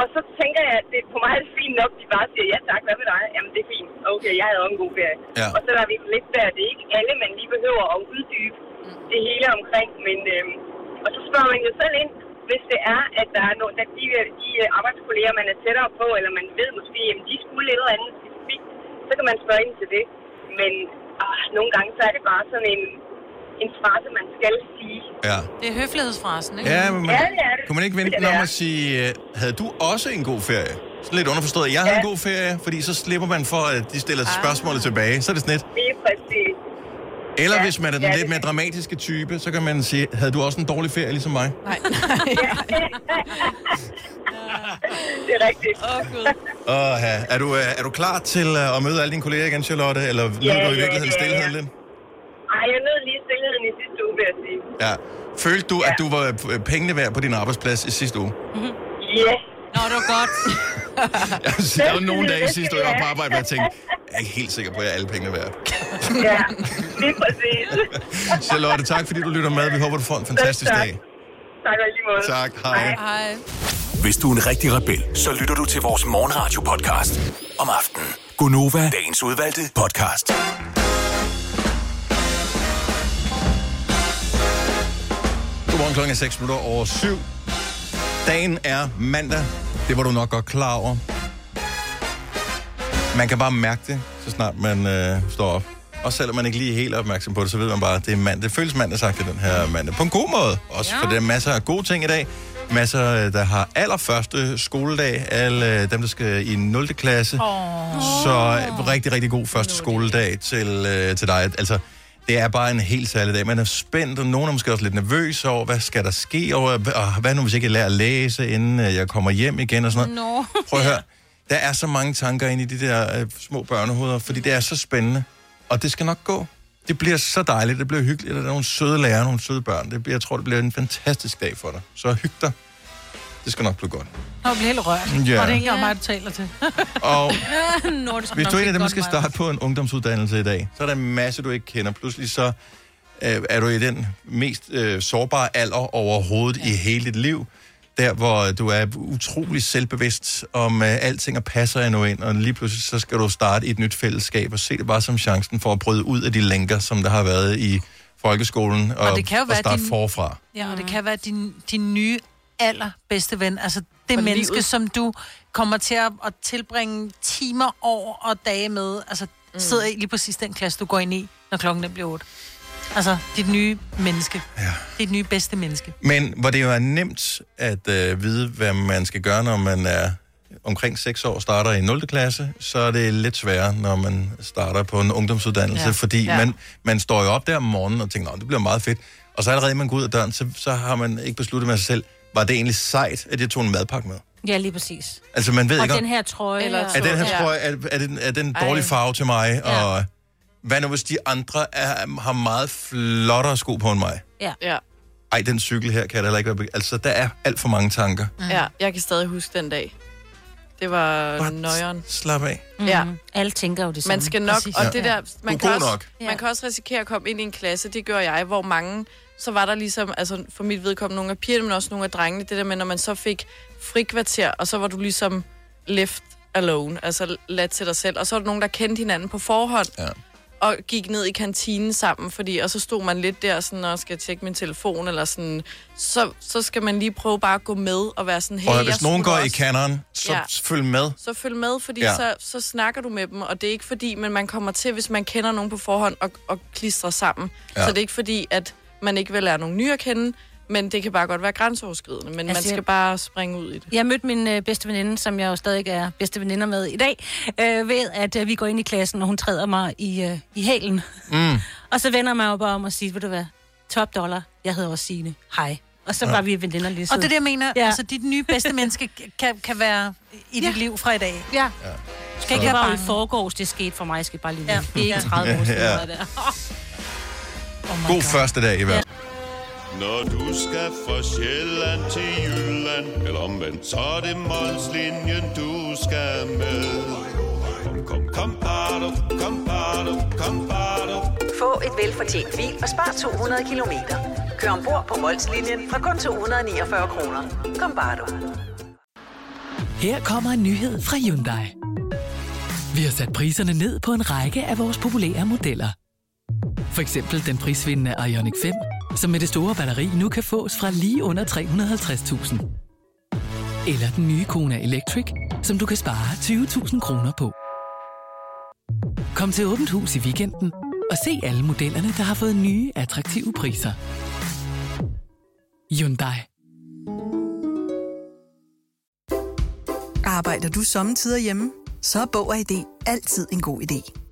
Og så tænker jeg, at det, på mig er det fint nok, de bare siger, ja tak, hvad med dig? Jamen det er fint. Okay, jeg havde også en god ferie. Ja. Og så er vi lidt der, det er ikke alle, man lige behøver at uddybe det hele omkring. Men, øhm, og så spørger man jo selv ind, hvis det er, at der er nogle, at de, de arbejdskolleger, man er tættere på, eller man ved måske, at de skulle et eller andet specifikt, så kan man spørge ind til det. Men ah, nogle gange, så er det bare sådan en, en frase, man skal sige. Ja. Det er høflighedsfrasen, ikke? Ja, men man, Ja, det er det. kunne man ikke vente den om at sige, øh, havde du også en god ferie? Sådan lidt underforstået, jeg havde en god ferie, fordi så slipper man for, at de stiller Ah. spørgsmålet tilbage. Så er det sådan lidt. Det er præcis. Eller Ja, hvis man er den ja, lidt det mere dramatiske type, så kan man sige, havde du også en dårlig ferie ligesom mig? <laughs> det er rigtigt. Åh, oh, Gud. Og, er, du, øh, er du klar til øh, at møde alle dine kolleger igen, Charlotte? Eller nød Ja, du i ja, virkeligheden ja, ja. stillheden lidt? Ej, jeg nød lige stillheden i sidste uge, vil jeg sige. Ja. Følte du, at du var øh, pengene værd på din arbejdsplads i sidste uge? Ja. Nå, det var godt. <laughs> Sige, der var nogle dage i sidste uge, jeg var på arbejde, hvor jeg tænkte, jeg er ikke helt sikker på, at jeg er alle pengene værd. Ja, lige præcis. <laughs> Charlotte, tak fordi du lytter med. Vi håber, du får en fantastisk tak. dag. Tak og lige måde. Tak, hej. Hej. Hvis du er en rigtig rebel, så lytter du til vores morgenradio-podcast om aftenen. Gunova, dagens udvalgte podcast. Godmorgen klokken er 6 minutter over 7. Dagen er mandag. Det var du nok godt klar over. Man kan bare mærke det, så snart man øh, står op. Og selvom man ikke lige er helt opmærksom på det, så ved man bare, at det er mandag. Det føles mandagsagtigt den her mandag. På en god måde. Også ja. for der er masser af gode ting i dag. Masser, øh, der har allerførste skoledag. Alle øh, dem, der skal i 0. klasse. Oh. Så øh, rigtig, rigtig god første skoledag til, øh, til dig. Altså, det er bare en helt særlig dag. Man er spændt, og nogen er måske også lidt nervøs over, hvad skal der ske, og, og hvad nu, hvis jeg ikke lærer at læse, inden øh, jeg kommer hjem igen og sådan noget. Nå. <laughs> Prøv at høre. Der er så mange tanker inde i de der øh, små børnehoveder, fordi det er så spændende. Og det skal nok gå. Det bliver så dejligt, det bliver hyggeligt, og der er nogle søde lærere, nogle søde børn. Det bliver, jeg tror, det bliver en fantastisk dag for dig. Så hyg dig. Det skal nok blive godt. Jeg bliver helt rørt. Ja. Og det er ikke engang mig, du taler til. <laughs> Og <laughs> Nå, det hvis du er en af dem, der skal starte på en ungdomsuddannelse i dag, så er der en masse, du ikke kender. Pludselig så øh, er du i den mest øh, sårbare alder overhovedet ja. i hele dit liv. Der, hvor du er utrolig selvbevidst om øh, alting og passer endnu ind, og lige pludselig så skal du starte i et nyt fællesskab og se det bare som chancen for at bryde ud af de lænker, som der har været i folkeskolen, og, Og det kan jo og være starte din- forfra. Ja, og det kan være din, din nye allerbedste ven. Altså det For menneske, livet. som du kommer til at, at tilbringe timer, år og dage med. Altså mm. sidder i lige præcis den klasse, du går ind i, når klokken den bliver 8. Altså dit nye menneske. Ja. Dit nye bedste menneske. Men hvor det jo er nemt at øh, vide, hvad man skal gøre, når man er omkring 6 år starter i 0. klasse, så er det lidt sværere, når man starter på en ungdomsuddannelse, Ja. fordi Ja. man, man står jo op der om morgenen og tænker, "Nå, det bliver meget fedt. Og så allerede man går ud af døren, så, så har man ikke besluttet med sig selv, var det egentlig sejt, at jeg tog en madpakke med? Ja, lige præcis. Altså man ved Og ikke, den her trøje. Eller er den her Ja. trøje, er, er, den, er den en dårlig Ej. farve til mig? Ja. Og hvad nu, hvis de andre er, har meget flottere sko på end mig? Ja. Ja. Ej, den cykel her kan jeg da heller ikke være... Altså, der er alt for mange tanker. ja, jeg kan stadig huske den dag. Det var Bare nøjeren. Slap af. Mm. Ja. Alle tænker jo det samme. Man skal nok, Præcis. og Ja. det der, man er kan, også, nok. Man kan også risikere at komme ind i en klasse, det gør jeg, hvor mange, så var der ligesom, altså for mit vedkommende nogle af pigerne, men også nogle af drengene, det der med, når man så fik frikvarter, og så var du ligesom left alone, altså ladt til dig selv, og så var der nogen, der kendte hinanden på forhånd, Ja. og gik ned i kantinen sammen, fordi, og så stod man lidt der sådan, og skal tjekke min telefon, eller sådan, så, så skal man lige prøve bare at gå med, og være sådan, hey, Og hvis nogen går i også- kanonen, så Ja. følg med. så følg med, fordi Ja. så, så snakker du med dem, og det er ikke fordi, men man kommer til, hvis man kender nogen på forhånd, og, og klistrer sammen. Ja. Så det er ikke fordi, at man ikke vil lære nogen nye at kende, men det kan bare godt være grænseoverskridende, men Altså, man skal bare springe ud i det. Jeg mødte min øh, bedste veninde, som jeg jo stadig er bedste veninder med i dag, øh, ved at øh, vi går ind i klassen, og hun træder mig i, øh, i hælen. Mm. Og så vender mig jo bare om og siger, ved du hvad, top dollar, jeg hedder også Signe. Hej. Og så var vi veninder lige Og siden. det er det, jeg mener. Ja. Ja. Altså dit nye bedste menneske <laughs> kan, kan være i dit Ja. liv fra i dag. Ja. Skal ikke Det være var jo i bange. forgårs, det skete for mig, jeg skal bare lige Ja. ja. Det er ikke <laughs> 30 år siden, Ja. ja. der. <laughs> Oh God God. første dag i hvert Når du skal fra Sjælland til Jylland Eller omvendt, så er det Molslinjen, du skal med Kom, kom, kom, bado, kom, bado, kom, bado. Få et velfortjent bil og spar 200 kilometer. Kør ombord på Molslinjen fra kun 249 kroner. Kom bare du. Her kommer en nyhed fra Hyundai. Vi har sat priserne ned på en række af vores populære modeller. For eksempel den prisvindende Ioniq 5, som med det store batteri nu kan fås fra lige under 350.000. Eller den nye Kona Electric, som du kan spare 20.000 kroner på. Kom til Åbent Hus i weekenden og se alle modellerne, der har fået nye, attraktive priser. Hyundai. Arbejder du sommetider hjemme? Så er Bog og ID altid en god idé.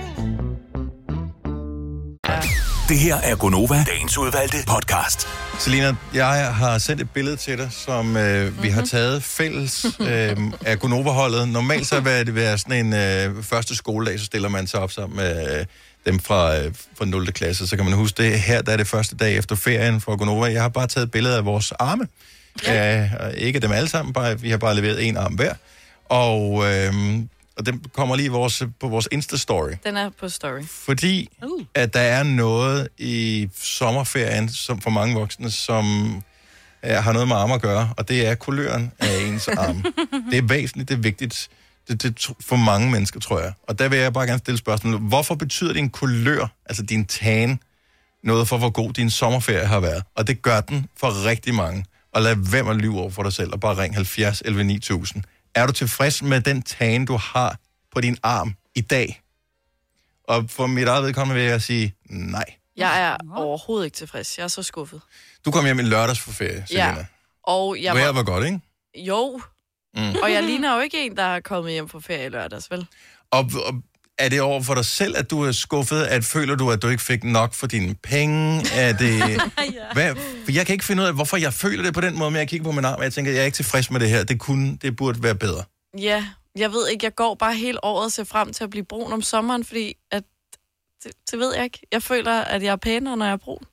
Det her er Gonova, dagens udvalgte podcast. Selina, jeg har sendt et billede til dig, som øh, vi har taget fælles øh, af Gonova-holdet. Normalt så vil det være sådan en øh, første skoledag, så stiller man sig op sammen med øh, dem fra, øh, fra 0. klasse. Så kan man huske det. Her der er det første dag efter ferien for Gonova. Jeg har bare taget et billede af vores arme. Ja. Øh, ikke dem alle sammen, bare, vi har bare leveret en arm hver. Og, øh, og den kommer lige vores, på vores Insta-story. Den er på story. Fordi uh. at der er noget i sommerferien, som for mange voksne, som uh, har noget med arme at gøre, og det er kuløren af ens arm. <laughs> det er væsentligt, det er vigtigt det, det, for mange mennesker, tror jeg. Og der vil jeg bare gerne stille spørgsmålet. Hvorfor betyder din kulør, altså din tan, noget for, hvor god din sommerferie har været? Og det gør den for rigtig mange. Og lad være med at lyve over for dig selv, og bare ring 70 11 9000. Er du tilfreds med den tan, du har på din arm i dag? Og for mit eget vedkommende vil jeg sige nej. Jeg er overhovedet ikke tilfreds. Jeg er så skuffet. Du kom hjem i lørdags for ferie, Selina. Ja. Og jeg Vejret var godt, ikke? Jo. Mm. Og jeg ligner jo ikke en, der er kommet hjem på ferie i lørdags, vel? Og, og er det over for dig selv, at du er skuffet? At føler du, at du ikke fik nok for dine penge? Er det... <laughs> Hvad? For jeg kan ikke finde ud af, hvorfor jeg føler det på den måde, men jeg kigger på min arm, og jeg tænker, jeg er ikke tilfreds med det her. Det, kunne, det burde være bedre. Ja, jeg ved ikke, jeg går bare hele året og ser frem til at blive brun om sommeren, fordi at, det, det ved jeg ikke. Jeg føler, at jeg er pænere, når jeg er brun.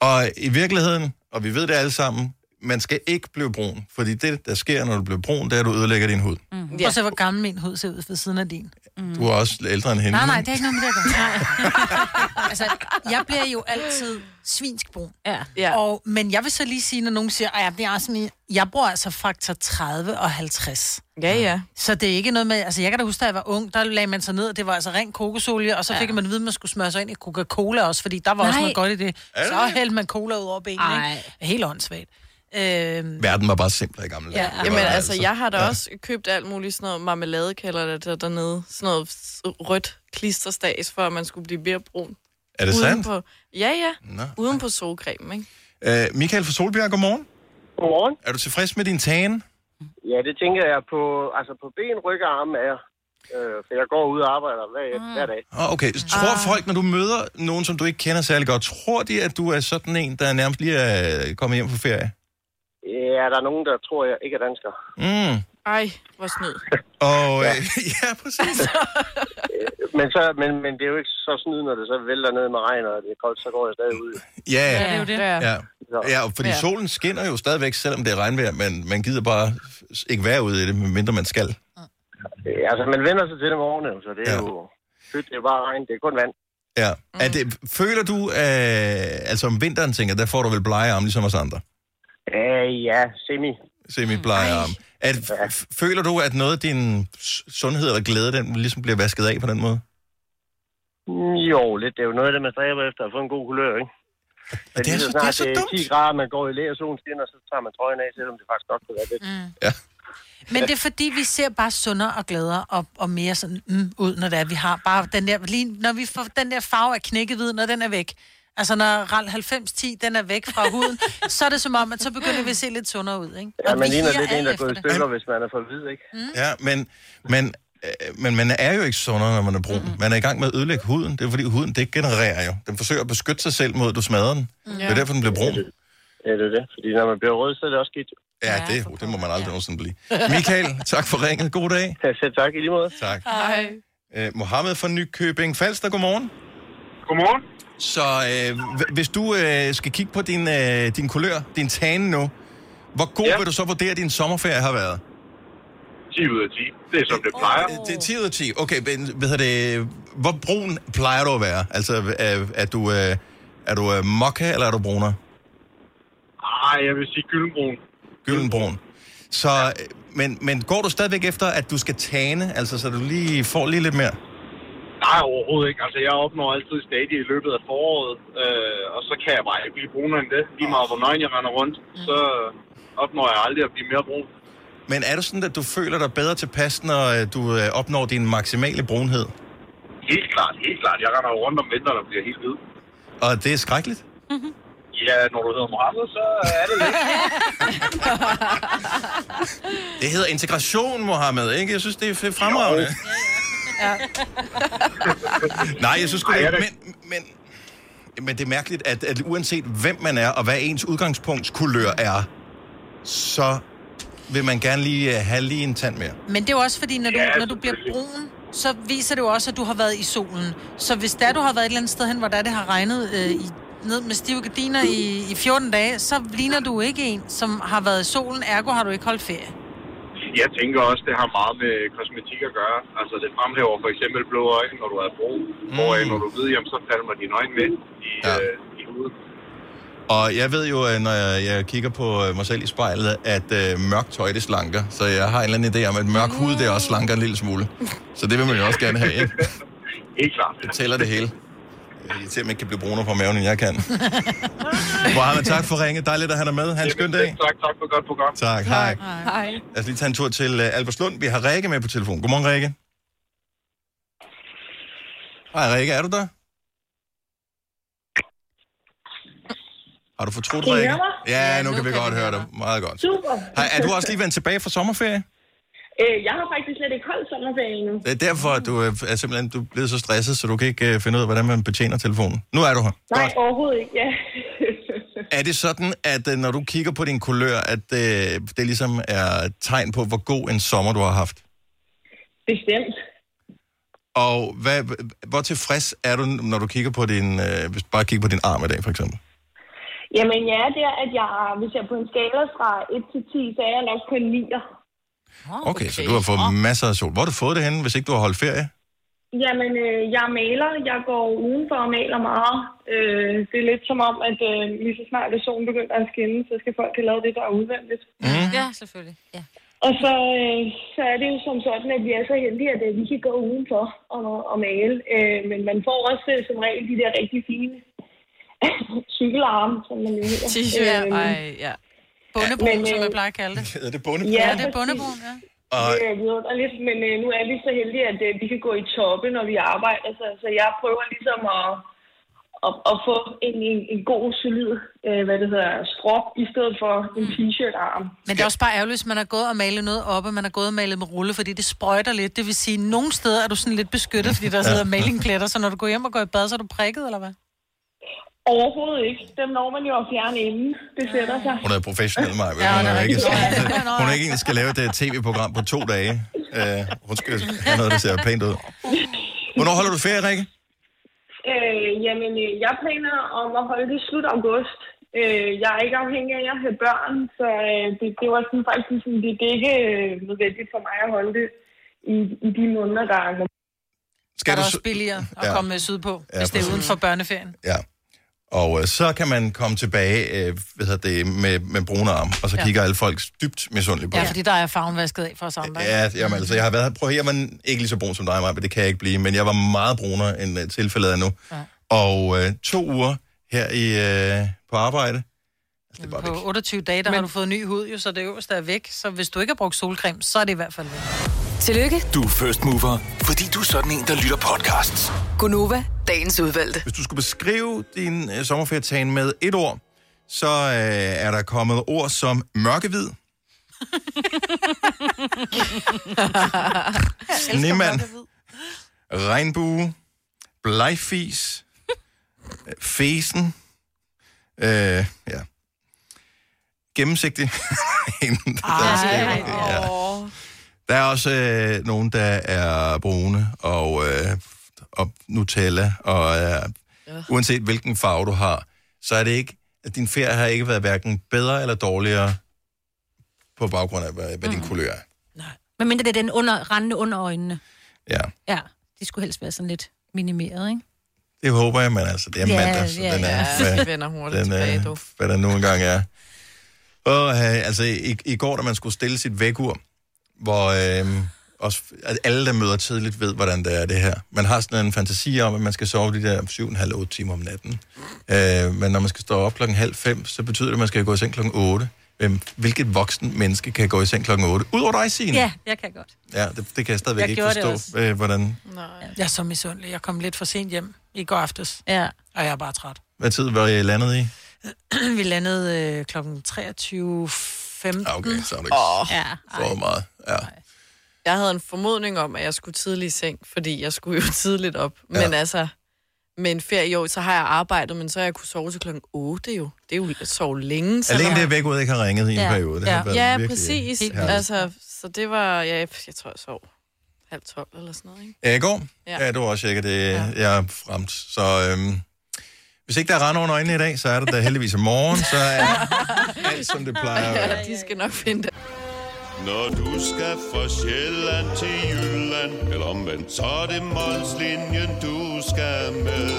Og i virkeligheden, og vi ved det alle sammen, man skal ikke blive brun. Fordi det, der sker, når du bliver brun, det er, at du ødelægger din hud. Mm. Ja. Og så hvor gammel min hud ser ud ved siden af din. Mm. Du er også ældre end hende. Nej, nej, det er ikke noget med det at gøre. <laughs> altså, jeg bliver jo altid svinsk brun. Ja. ja. Og, men jeg vil så lige sige, når nogen siger, at jeg bliver også min... Jeg bruger altså faktor 30 og 50. Ja, ja. Så det er ikke noget med... Altså, jeg kan da huske, da jeg var ung, der lagde man sig ned, og det var altså ren kokosolie, og så fik Ja. man at vide, at man skulle smøre sig ind i Coca-Cola også, fordi der var også Nej. noget godt i det. Er det Så det? hældte man cola ud over benene, ikke? Helt åndssvagt. Øhm, Verden var bare simplere i gamle dage. Ja. Jamen var altså, jeg har da ja. også købt alt muligt sådan noget marmelade, kalder det der dernede. Sådan noget rødt klisterstads, for at man skulle blive mere brun. Er det Uden sandt? På, ja, ja. Nå. Uden på solcreme, ikke? Uh, Michael fra Solbjerg, godmorgen. Godmorgen. Er du tilfreds med din tan? Ja, det tænker jeg på, altså på ben, ryg og arme er jeg. Øh, for jeg går ud og arbejder hver, mm. hver dag. Oh, okay, så tror folk, når du møder nogen, som du ikke kender særlig godt, tror de, at du er sådan en, der nærmest lige er kommet hjem fra ferie? Ja, der er nogen, der tror, jeg ikke er dansker. Mm. Ej, hvor snyd. <laughs> Og øh, <laughs> ja, præcis. <laughs> Men, så, men, men det er jo ikke så snyd, når det så vælter ned med regn, og det er koldt, så går jeg stadig ud. Ja, det er jo det. ja. Ja, fordi Ja. solen skinner jo stadigvæk, selvom det er regnvejr, men man gider bare ikke være ude i det, medmindre man skal. Øh, Altså, man vender sig til det om årene, så det er ja. jo... Fedt, det er bare regn, det er kun vand. Ja. Er det, føler du, øh, altså om vinteren tænker, der får du vel blege arme, ligesom os andre? Øh, ja, semi. Semi-blege arme. At, f- føler du, at noget af din sundhed eller glæde, den ligesom bliver vasket af på den måde? Mm, Jo, lidt. Det er jo noget af det, man stræber efter at få en god kulør, ikke? Men det er så- snart det er så det er 10 grader, man går i læ og solen skinner, så tager man trøjen af, selvom det faktisk godt kunne være lidt. Mm. Ja. Men det er fordi, vi ser bare sundere og gladere og, og mere sådan mm, ud, når det er, vi har bare den der, lige, når vi får den der farve af knækkehvid, når den er væk. Altså når RAL 9010, den er væk fra huden, <laughs> så er det som om, at så begynder vi at se lidt sundere ud, ikke? Ja, Og man ligner lidt en, der er gået i stykker, hvis man er for hvid, ikke? Mm. Ja, men, men, øh, men man er jo ikke sundere, når man er brun. Man er i gang med at ødelægge huden. Det er fordi huden, det genererer jo. Den forsøger at beskytte sig selv mod, at du smadrer den. Det er derfor, den bliver brun. Ja, det er det. Fordi når man bliver rød, så er det også skidt. Ja, det, det må man aldrig nogensinde blive. Michael, tak for ringet. God dag. <laughs> Ja, selv tak i lige måde. Tak. Hej. Uh, Mohammed fra Nykøbing Falster, godmorgen. Godmorgen. Så øh, hvis du øh, skal kigge på din, øh, din kulør, din tane nu, hvor god ja. vil du så vurdere, at din sommerferie har været? 10 ud af 10. Det er som det plejer. Det er 10 ud af 10. Okay, men hvad det, hvor brun plejer du at være? Altså, er, er du, øh, er du øh, mokka, eller er du bruner? Ej, jeg vil sige gyldenbrun. Gyldenbrun. Så, øh, men, men går du stadigvæk efter, at du skal tane, altså så du lige får lige lidt mere? Nej, overhovedet ikke. Altså, jeg opnår altid et stadie i løbet af foråret, øh, og så kan jeg bare ikke blive brunere end det. Lige meget hvor nøgen jeg render rundt, så opnår jeg aldrig at blive mere brun. Men er du sådan, at du føler dig bedre tilpas, når øh, du øh, opnår din maksimale brunhed? Helt klart, helt klart. Jeg render jo rundt om vinteren og bliver helt hvid. Og det er skrækkeligt? Ja, når du hedder Mohammed, så er det lidt. <laughs> Det hedder integration, Mohammed, ikke? Jeg synes, det er fremragende. Ja. Nej, jeg synes sgu, det men, men, men det er mærkeligt, at, at uanset hvem man er, og hvad ens udgangspunktskulør er, så vil man gerne lige uh, have lige en tand mere. Men det er jo også fordi, når du, Ja, når du bliver brun, så viser det jo også, at du har været i solen. Så hvis der du har været et eller andet sted hen, hvor der det har regnet øh, i, ned med stive gardiner i, i 14 dage, så ligner du ikke en, som har været i solen, ergo har du ikke holdt ferie. Jeg tænker også, det har meget med kosmetik at gøre. Altså, det fremhæver for eksempel blå øjne, når du er brun. Mm. Hvor når du ved, jamen, så falder dine øjne med i, ja. øh, i hovedet. Og jeg ved jo, øh, når jeg, jeg kigger på øh, mig selv i spejlet, at øh, mørkt tøj, det slanker. Så jeg har en eller anden idé om, at mørk hud, det også slanker en lille smule. Så det vil man jo også gerne have, ikke? <laughs> Helt klart. Det tæller det hele. Om jeg ikke kan blive brunere på maven, end jeg kan. <laughs> Mohammed, tak for ringet. Dejligt at have dig med. Ha' en skøn dag. Tak, tak for godt program. Tak, hej. Hej. Lad os lige tage en tur til uh, Alberslund. Vi har Rikke med på telefon. Godmorgen, Rikke. Hej, Rikke. Er du der? Har du fortrudt, Rikke? Ja, nu kan vi godt høre dig. Meget godt. Super. Hej, er du også lige vendt tilbage fra sommerferie? Øh, jeg har faktisk slet ikke holdt sommerferie endnu. Det er derfor, at du øh, er simpelthen du er blevet så stresset, så du kan ikke øh, finde ud af, hvordan man betjener telefonen. Nu er du her. Nej, overhovedet ikke, ja. <laughs> Er det sådan, at øh, når du kigger på din kulør, at øh, det ligesom er tegn på, hvor god en sommer du har haft? Bestemt. Og hvad, hvor tilfreds er du, når du kigger på din, øh, hvis du bare kigger på din arm i dag, for eksempel? Jamen, jeg er der, at jeg, hvis jeg er på en skala fra 1 til 10, så er jeg nok på en 9'er. Okay, så du har fået masser af sol. Hvor har du fået det henne, hvis ikke du har holdt ferie? Jamen, øh, jeg maler. Jeg går udenfor og maler meget. Øh, det er lidt som om, at øh, lige så snart at solen begynder at skinne, så skal folk have lavet det, der er udvendigt. Mm. Ja, selvfølgelig. Ja. Og så, øh, så er det jo som sådan, at vi er så heldige, at øh, vi kan gå udenfor og, og male. Øh, men man får også øh, som regel de der rigtig fine <coughs> cykelarme, som man jo hedder. T-shirt, Øhm, ej, ja. Bundebrun, Men, som øh, jeg plejer at kalde det. Er det bundebrun? Ja, Ja, det er bundebrun, ja. Og, Det er vidunderligt, men øh, nu er vi så heldige, at øh, vi kan gå i toppe, når vi arbejder. Så, så jeg prøver ligesom at, at, at få en, en, en god, solid øh, hvad det hedder, strop, i stedet for en t-shirt-arm. Men det er også bare ærgerligt, hvis man har gået og malet noget op, og man har gået og malet med rulle, fordi det sprøjter lidt. Det vil sige, at nogle steder er du sådan lidt beskyttet, fordi der sidder malingpletter, så når du går hjem og går i bad, så er du prikket, eller hvad? Overhovedet ikke. Dem når man jo at fjerne inden. Det sætter sig. hun er professionel, Maja. Ja, hun, det er ikke, rigtigt. hun er ikke en, der skal lave et øh, tv-program på to dage. Uh, hun skal have noget, der ser pænt ud. Hvornår holder du ferie, Rikke? Øh, jamen, øh, jeg planer om at holde det slut august. Øh, jeg er ikke afhængig af at have børn, så øh, det, det var sådan faktisk sådan, det, det er ikke øh, nødvendigt for mig at holde det i, i de måneder, der er Skal er det også billigere at Ja. komme sydpå, Ja, hvis det er præcis. uden for børneferien. Ja. Og øh, så kan man komme tilbage øh, hvad hedder det, med, med brune arm, og så Ja. kigger alle folk dybt misundeligt på Ja, fordi der er farven vasket af for os andre. Ja, jamen, altså, jeg har været, prøv at jeg var ikke lige så brun som dig, Maja, men det kan jeg ikke blive, men jeg var meget brunere, end uh, tilfældet er nu. Ja. Og øh, to uger her i, øh, på arbejde, På 28 dage, der Men... har du fået ny hud, jo, så det øverste er væk. Så hvis du ikke har brugt solcreme, så er det i hvert fald væk. Tillykke, Du er first mover, fordi du er sådan en, der lytter podcasts. Gunova, dagens udvalgte. Hvis du skulle beskrive din øh, sommerferietagen med et ord, så øh, er der kommet ord som mørkehvid, <laughs> snemand, regnbue, blegfis, øh, fesen, øh, ja, gennemsigtig. <laughs> Der skal- ja. Der er også øh, nogen, der er brune og, øh, og Nutella og øh, uanset hvilken farve du har, så er det ikke, at din ferie har ikke været hverken bedre eller dårligere på baggrund af, hvad, hvad din kulør er. Men mindre det er den under, rendende under øjnene. Ja, Ja, de skulle helst være sådan lidt minimeret, ikke? det håber jeg, men altså, det er Ja, mandag, så ja, den er, ja. hvad, vender hurtigt den tilbage, er, du. hvad der nu engang er. Og øh, altså, i, i går, da man skulle stille sit vækur, hvor øh, også, at alle, der møder tidligt, ved, hvordan det er det her. Man har sådan en fantasi om, at man skal sove de der 7,5-8 timer om natten. Øh, men når man skal stå op klokken halv fem, så betyder det, at man skal gå i seng klokken 8. Hvem, hvilket voksen menneske kan gå i seng klokken 8? Udover dig, Signe. Ja, jeg kan godt. Ja, det, det kan jeg stadigvæk Jeg ikke forstå, øh, hvordan... Jeg er så misundelig. Jeg kom lidt for sent hjem i går aftes. Ja. Og jeg er bare træt. Hvad tid var I landet i? <clears throat> Vi landede øh, klokken 23.15. Ja, okay, så er du ikke Åh. Ja, for meget. Ja. Jeg havde en formodning om, at jeg skulle tidligt i seng, fordi jeg skulle jo <laughs> tidligt op. Ja. Men altså, med en ferie i år, så har jeg arbejdet, men så har jeg kunne sove til klokken 8 jo. Det er jo at sove længe. Så Alene det, at væk ikke har ringet i en Ja. periode. Det ja, har været ja præcis. herligt. Altså, så det var, ja, jeg tror, jeg sov halv tolv eller sådan noget, ikke? Ja, i går? Ja. Ja, du var også tjekket det, ja. jeg er fremt. Så øhm, hvis ikke der er rand under øjnene i dag, så er det da heldigvis i morgen, så er <laughs> alt, som det plejer at være. Ja, de skal nok finde det. Når du skal fra Sjælland til Jylland Eller omvendt, så er det Molslinjen, du skal med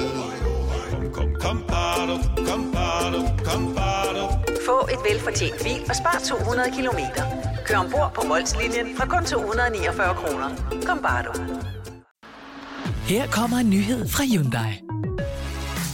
Kom, kom, kom, bado, kom, bado, kom, bado. Få et velfortjent bil og spar 200 kilometer. Kør ombord på Molslinjen fra kun 249 kroner. Kom bare du. Her kommer en nyhed fra Hyundai.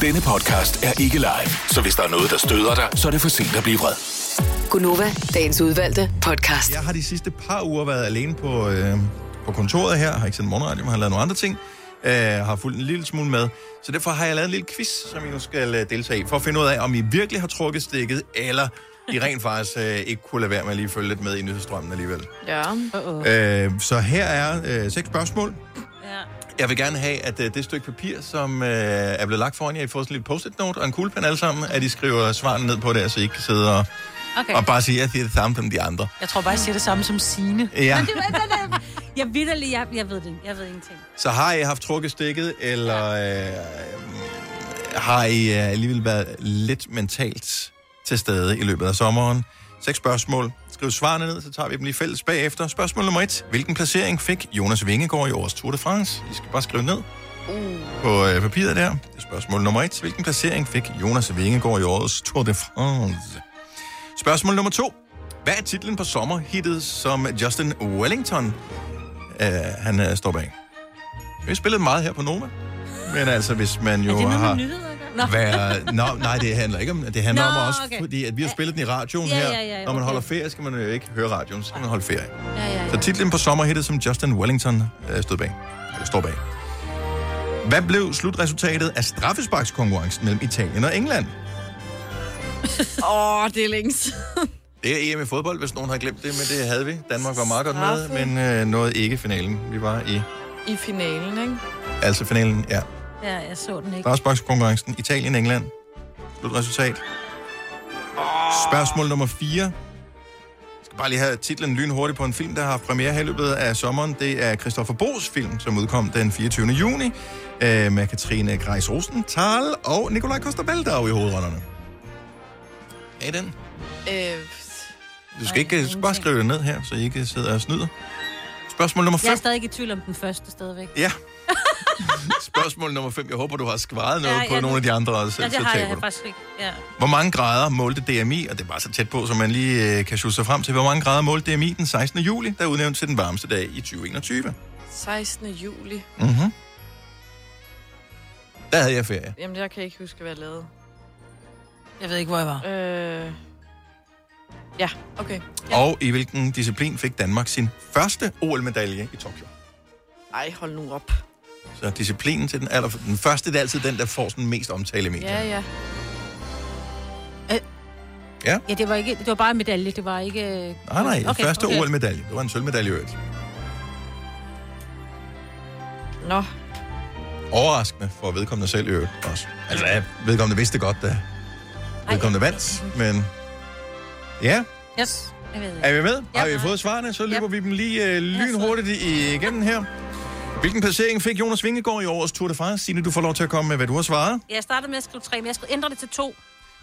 Denne podcast er ikke live, så hvis der er noget, der støder dig, så er det for sent at blive vred. Gunova, dagens udvalgte podcast. Jeg har de sidste par uger været alene på, øh, på kontoret her. Har ikke sendt morgenradio, men har lavet nogle andre ting. Øh, har fulgt en lille smule med. Så derfor har jeg lavet en lille quiz, som I nu skal øh, deltage i. For at finde ud af, om I virkelig har trukket stikket, eller I <laughs> rent faktisk øh, ikke kunne lade være med at lige følge lidt med i nyhedsstrømmen alligevel. Ja. Uh-oh. Øh, så her er øh, seks spørgsmål. Jeg vil gerne have, at øh, det stykke papir, som øh, er blevet lagt foran jer, I får sådan en lille post-it-note og en kuglepen alle sammen, at I skriver svarene ned på det, så I ikke kan sidde og, Okay. og bare sige, at det er det samme som de andre. Jeg tror bare, jeg siger det samme som Sine. Ja. Men det den er, jeg vidderlig, jeg, jeg ved det. Jeg ved ingenting. Så har I haft trukket stikket, eller øh, har I øh, alligevel været lidt mentalt til stede i løbet af sommeren? Seks spørgsmål. Skriv svarene ned, så tager vi dem lige fælles bagefter. Spørgsmål nummer et. Hvilken placering fik Jonas Vingegaard i årets Tour de France? I skal bare skrive ned på øh, papiret der. Det er spørgsmål nummer et. Hvilken placering fik Jonas Vingegaard i årets Tour de France? Spørgsmål nummer to. Hvad er titlen på sommerhittet, som Justin Wellington øh, han øh, står bag? Vi har spillet meget her på Nova. Men altså, hvis man jo har... nyheder? Nå. Nej, det handler ikke om det. handler Nå, om også, okay. fordi at vi har spillet den i radioen Ja, her. ja, ja, Når man okay. holder ferie, skal man jo ikke høre radioen, så skal man holde ferie. Ja, ja, ja. Så titlen på sommerhittet, som Justin Wellington øh, stod bag, eller står bag. Hvad blev slutresultatet af straffesparkskonkurrencen mellem Italien og England? <laughs> Åh, oh, det er længe siden. Det er EM i fodbold, hvis nogen har glemt det, men det havde vi. Danmark var meget godt med, men øh, nåede ikke finalen. Vi var i, I finalen, ikke? altså finalen, ja. Ja, jeg så den ikke. Straffesparkskonkurrencen, Italien-England. Slutresultat. Spørgsmål nummer 4. Jeg skal bare lige have titlen lynhurtigt på en film, der har haft premiere her i løbet af sommeren. Det er Christoffer Bo's film, som udkom den 24. juni, øh, med Katrine Greis Rosenthal og Nikolaj Koster-Valdau i hovedrollerne. Er I den? Øh, Du skal, ikke, du skal bare skrive det ned her, så I ikke sidder og snyder. Spørgsmål nummer Jeg er 5. stadig i tvivl om den første stadigvæk. Ja. <laughs> <laughs> Spørgsmål nummer 5. Jeg håber, du har skvaret noget Ja, på ja, nogle af de andre også. Ja, det så har jeg du. faktisk ikke. Ja. Hvor mange grader målte DMI, og det er bare så tæt på, som man lige øh, kan sjusse sig frem til, hvor mange grader målte DMI den 16. juli, der er udnævnt til den varmeste dag i 2021? 16. juli. Mm-hmm. Der havde jeg ferie. Jamen, jeg kan ikke huske, hvad jeg lavede. Jeg ved ikke, hvor jeg var. Øh... Ja, okay. Og i hvilken disciplin fik Danmark sin første OL-medalje i Tokyo? Ej, hold nu op. Så disciplinen til den aller... Den første, det er altid den, der får sådan mest omtale i medierne. Ja, ja. Ja. Ja, det var, ikke, det var bare en medalje, det var ikke... Nej, nej, okay, første okay. OL-medalje. Det var en sølvmedalje øvrigt. Nå. Overraskende for vedkommende selv øvrigt også. Altså, ja, vedkommende vidste godt, da vedkommende vandt, men... Ja, Yes. Jeg ved er vi med? Har vi fået svarene? Så løber vi dem lige øh, lynhurtigt i- igennem her. Hvilken placering fik Jonas Vingegaard i årets Tour de France? Signe, du får lov til at komme med, hvad du har svaret. Jeg startede med at skrive tre, men jeg skulle ændre det til to.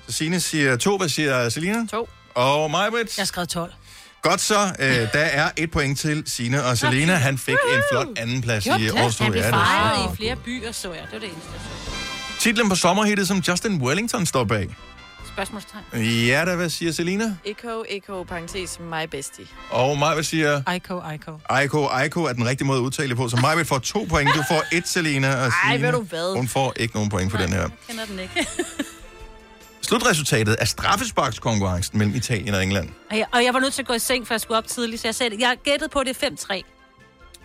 Så Signe siger to, hvad siger Selina? To. Og Majbrit? Jeg har skrevet 12. Godt så, øh, der er et point til Signe og Selina. Han fik en flot andenplads i årets Tour. Han blev er fejret i flere byer, så jeg. Det var det eneste. Titlen på sommerhittet, som Justin Wellington står bag. Spørgsmålstegn. Ja, da, hvad siger Selina? Eko, eko, parentes, my bestie. Og Majbrit siger... Aiko, Aiko. Aiko, Aiko er den rigtige måde at udtale det på. Så Majbrit får to point. Du får et, Selina. Og Ej, ved du hvad? Hun får ikke nogen point for den her. Jeg kender den ikke. <laughs> Slutresultatet af straffesparkskonkurrencen mellem Italien og England. Og jeg, og jeg var nødt til at gå i seng, for jeg skulle op tidligt, så jeg sagde. Jeg gættede på, det er 5-3.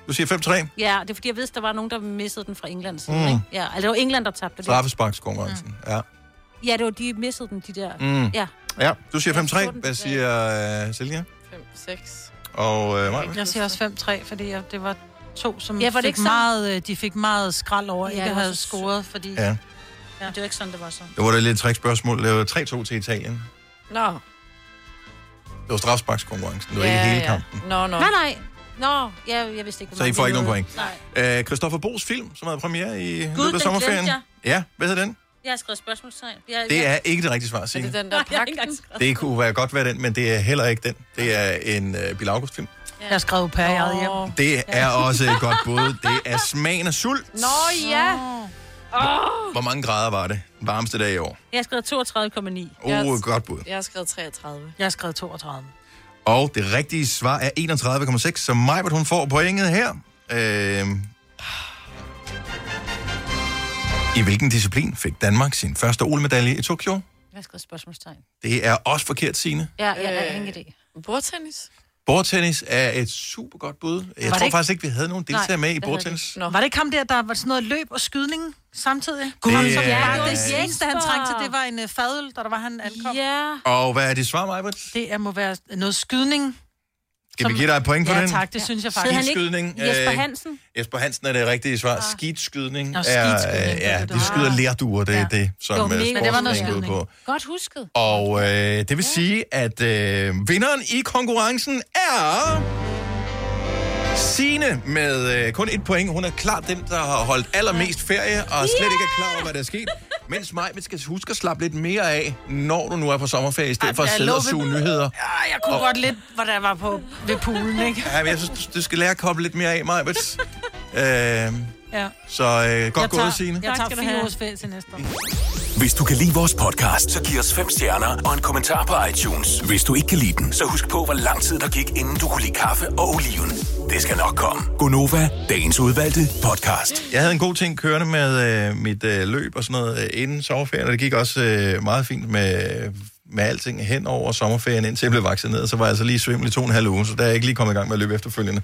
Du siger 5-3. Ja, det er fordi, jeg vidste, der var nogen, der missede den fra Englands side. Mm. Mm. Ikke? Ja, altså, det var England, der tabte det. Straffesparkskonkurrencen, ja. Ja, det var de missede den, de der. Mm. Ja. Ja, du siger Ja, 5-3. så den Hvad siger uh, Selina? 5, 6. Og uh, Majbrit? Jeg siger også 5-3, fordi jeg, det var to, som Ja, var det fik meget, øh, de fik meget skrald over, Ja, ja, ikke så scoret, fordi... Ja. ja. Det var ikke sådan, det var så. Det var da lidt et trickspørgsmål. Det var 3-2 til Italien. Nå. Det var straffesparkskonkurrencen. Det var ja, ikke hele ja. kampen. Nå, nå. Nej, nej. Nå, jeg, jeg vidste ikke, hvor Så I får ikke nogen point. Nej. Uh, Christoffer Bo's film, som havde premiere i løbet af den sommerferien. glemte jeg. Ja, hvad hedder den? Jeg har skrevet spørgsmålstegn. Jeg, Det jeg, er ikke det rigtige svar, Er Signe. det den der Nej, jeg har ikke skrevet. Det kunne være godt være den, men det er heller ikke den. Det er en uh, Bill August-film. Jeg har skrevet per i eget hjem. Åh. Det er også et godt bud. Det er smagen af sult. Nå, ja. Hvor mange grader var det? Den varmeste dag i år. jeg har skrevet 32,9. Oh, et godt bud. Jeg har skrevet 33. Jeg har skrevet 32. Og det rigtige svar er 31,6, så Majbert, hun får pointet her. Øh... I hvilken disciplin fik Danmark sin første OL-medalje i Tokyo? Jeg har skrevet spørgsmålstegn. Det er også forkert, Signe. Ja, jeg, jeg har Øh. ingen idé. Bordtennis? Bordtennis er et super godt bud. Jeg Var tror det faktisk ikke, vi havde nogen deltagere med i det bordtennis. Nå. Var det ikke ham der, der var sådan noget løb og skydning samtidig? Det han så er- bare, Ja, det det eneste, han trængte til, det var en uh, fadøl, da der var han ankom. Ja. Og hvad er dit svar, Majbert? Det er, må være noget skydning. Skal vi give dig et point for ja, den? tak, det synes jeg faktisk. han ikke Jesper øh, Hansen? Jesper Hansen er det rigtige svar. Skidskydning Nå, er, skidskydning, øh, ja, det de det. skyder lerduer, det er Ja. det, Det som var øh, mega- Men det var noget skydning. på. Godt husket. Og øh, det vil sige, at øh, vinderen i konkurrencen er... Signe med øh, kun et point. Hun er klart den, der har holdt allermest ferie, og slet ikke er klar over, hvad der er sket. Mens mig skal huske at slappe lidt mere af, når du nu er på sommerferie, i stedet Ej, for at sidde og ved- suge nyheder. Ja, jeg kunne Og- godt lidt, hvor der var på ved poolen, ikke? Ja, men jeg synes, du, du skal lære at koble lidt mere af, mig. <laughs> øh, Ja. så øh, godt gået, Signe. Jeg tager fire års ferie til næste år. Hvis du kan lide vores podcast, så giv os fem stjerner og en kommentar på iTunes. Hvis du ikke kan lide den, så husk på, hvor lang tid der gik, inden du kunne lide kaffe og oliven. Det skal nok komme. Gonova, dagens udvalgte podcast. Jeg havde en god ting kørende med øh, mit øh, løb og sådan noget øh, inden sommerferien, og det gik også øh, meget fint med, med alting hen over sommerferien, indtil jeg blev vaccineret. Så var jeg altså lige svimmel i to og en halv uge, så der er jeg ikke lige kommet i gang med at løbe efterfølgende.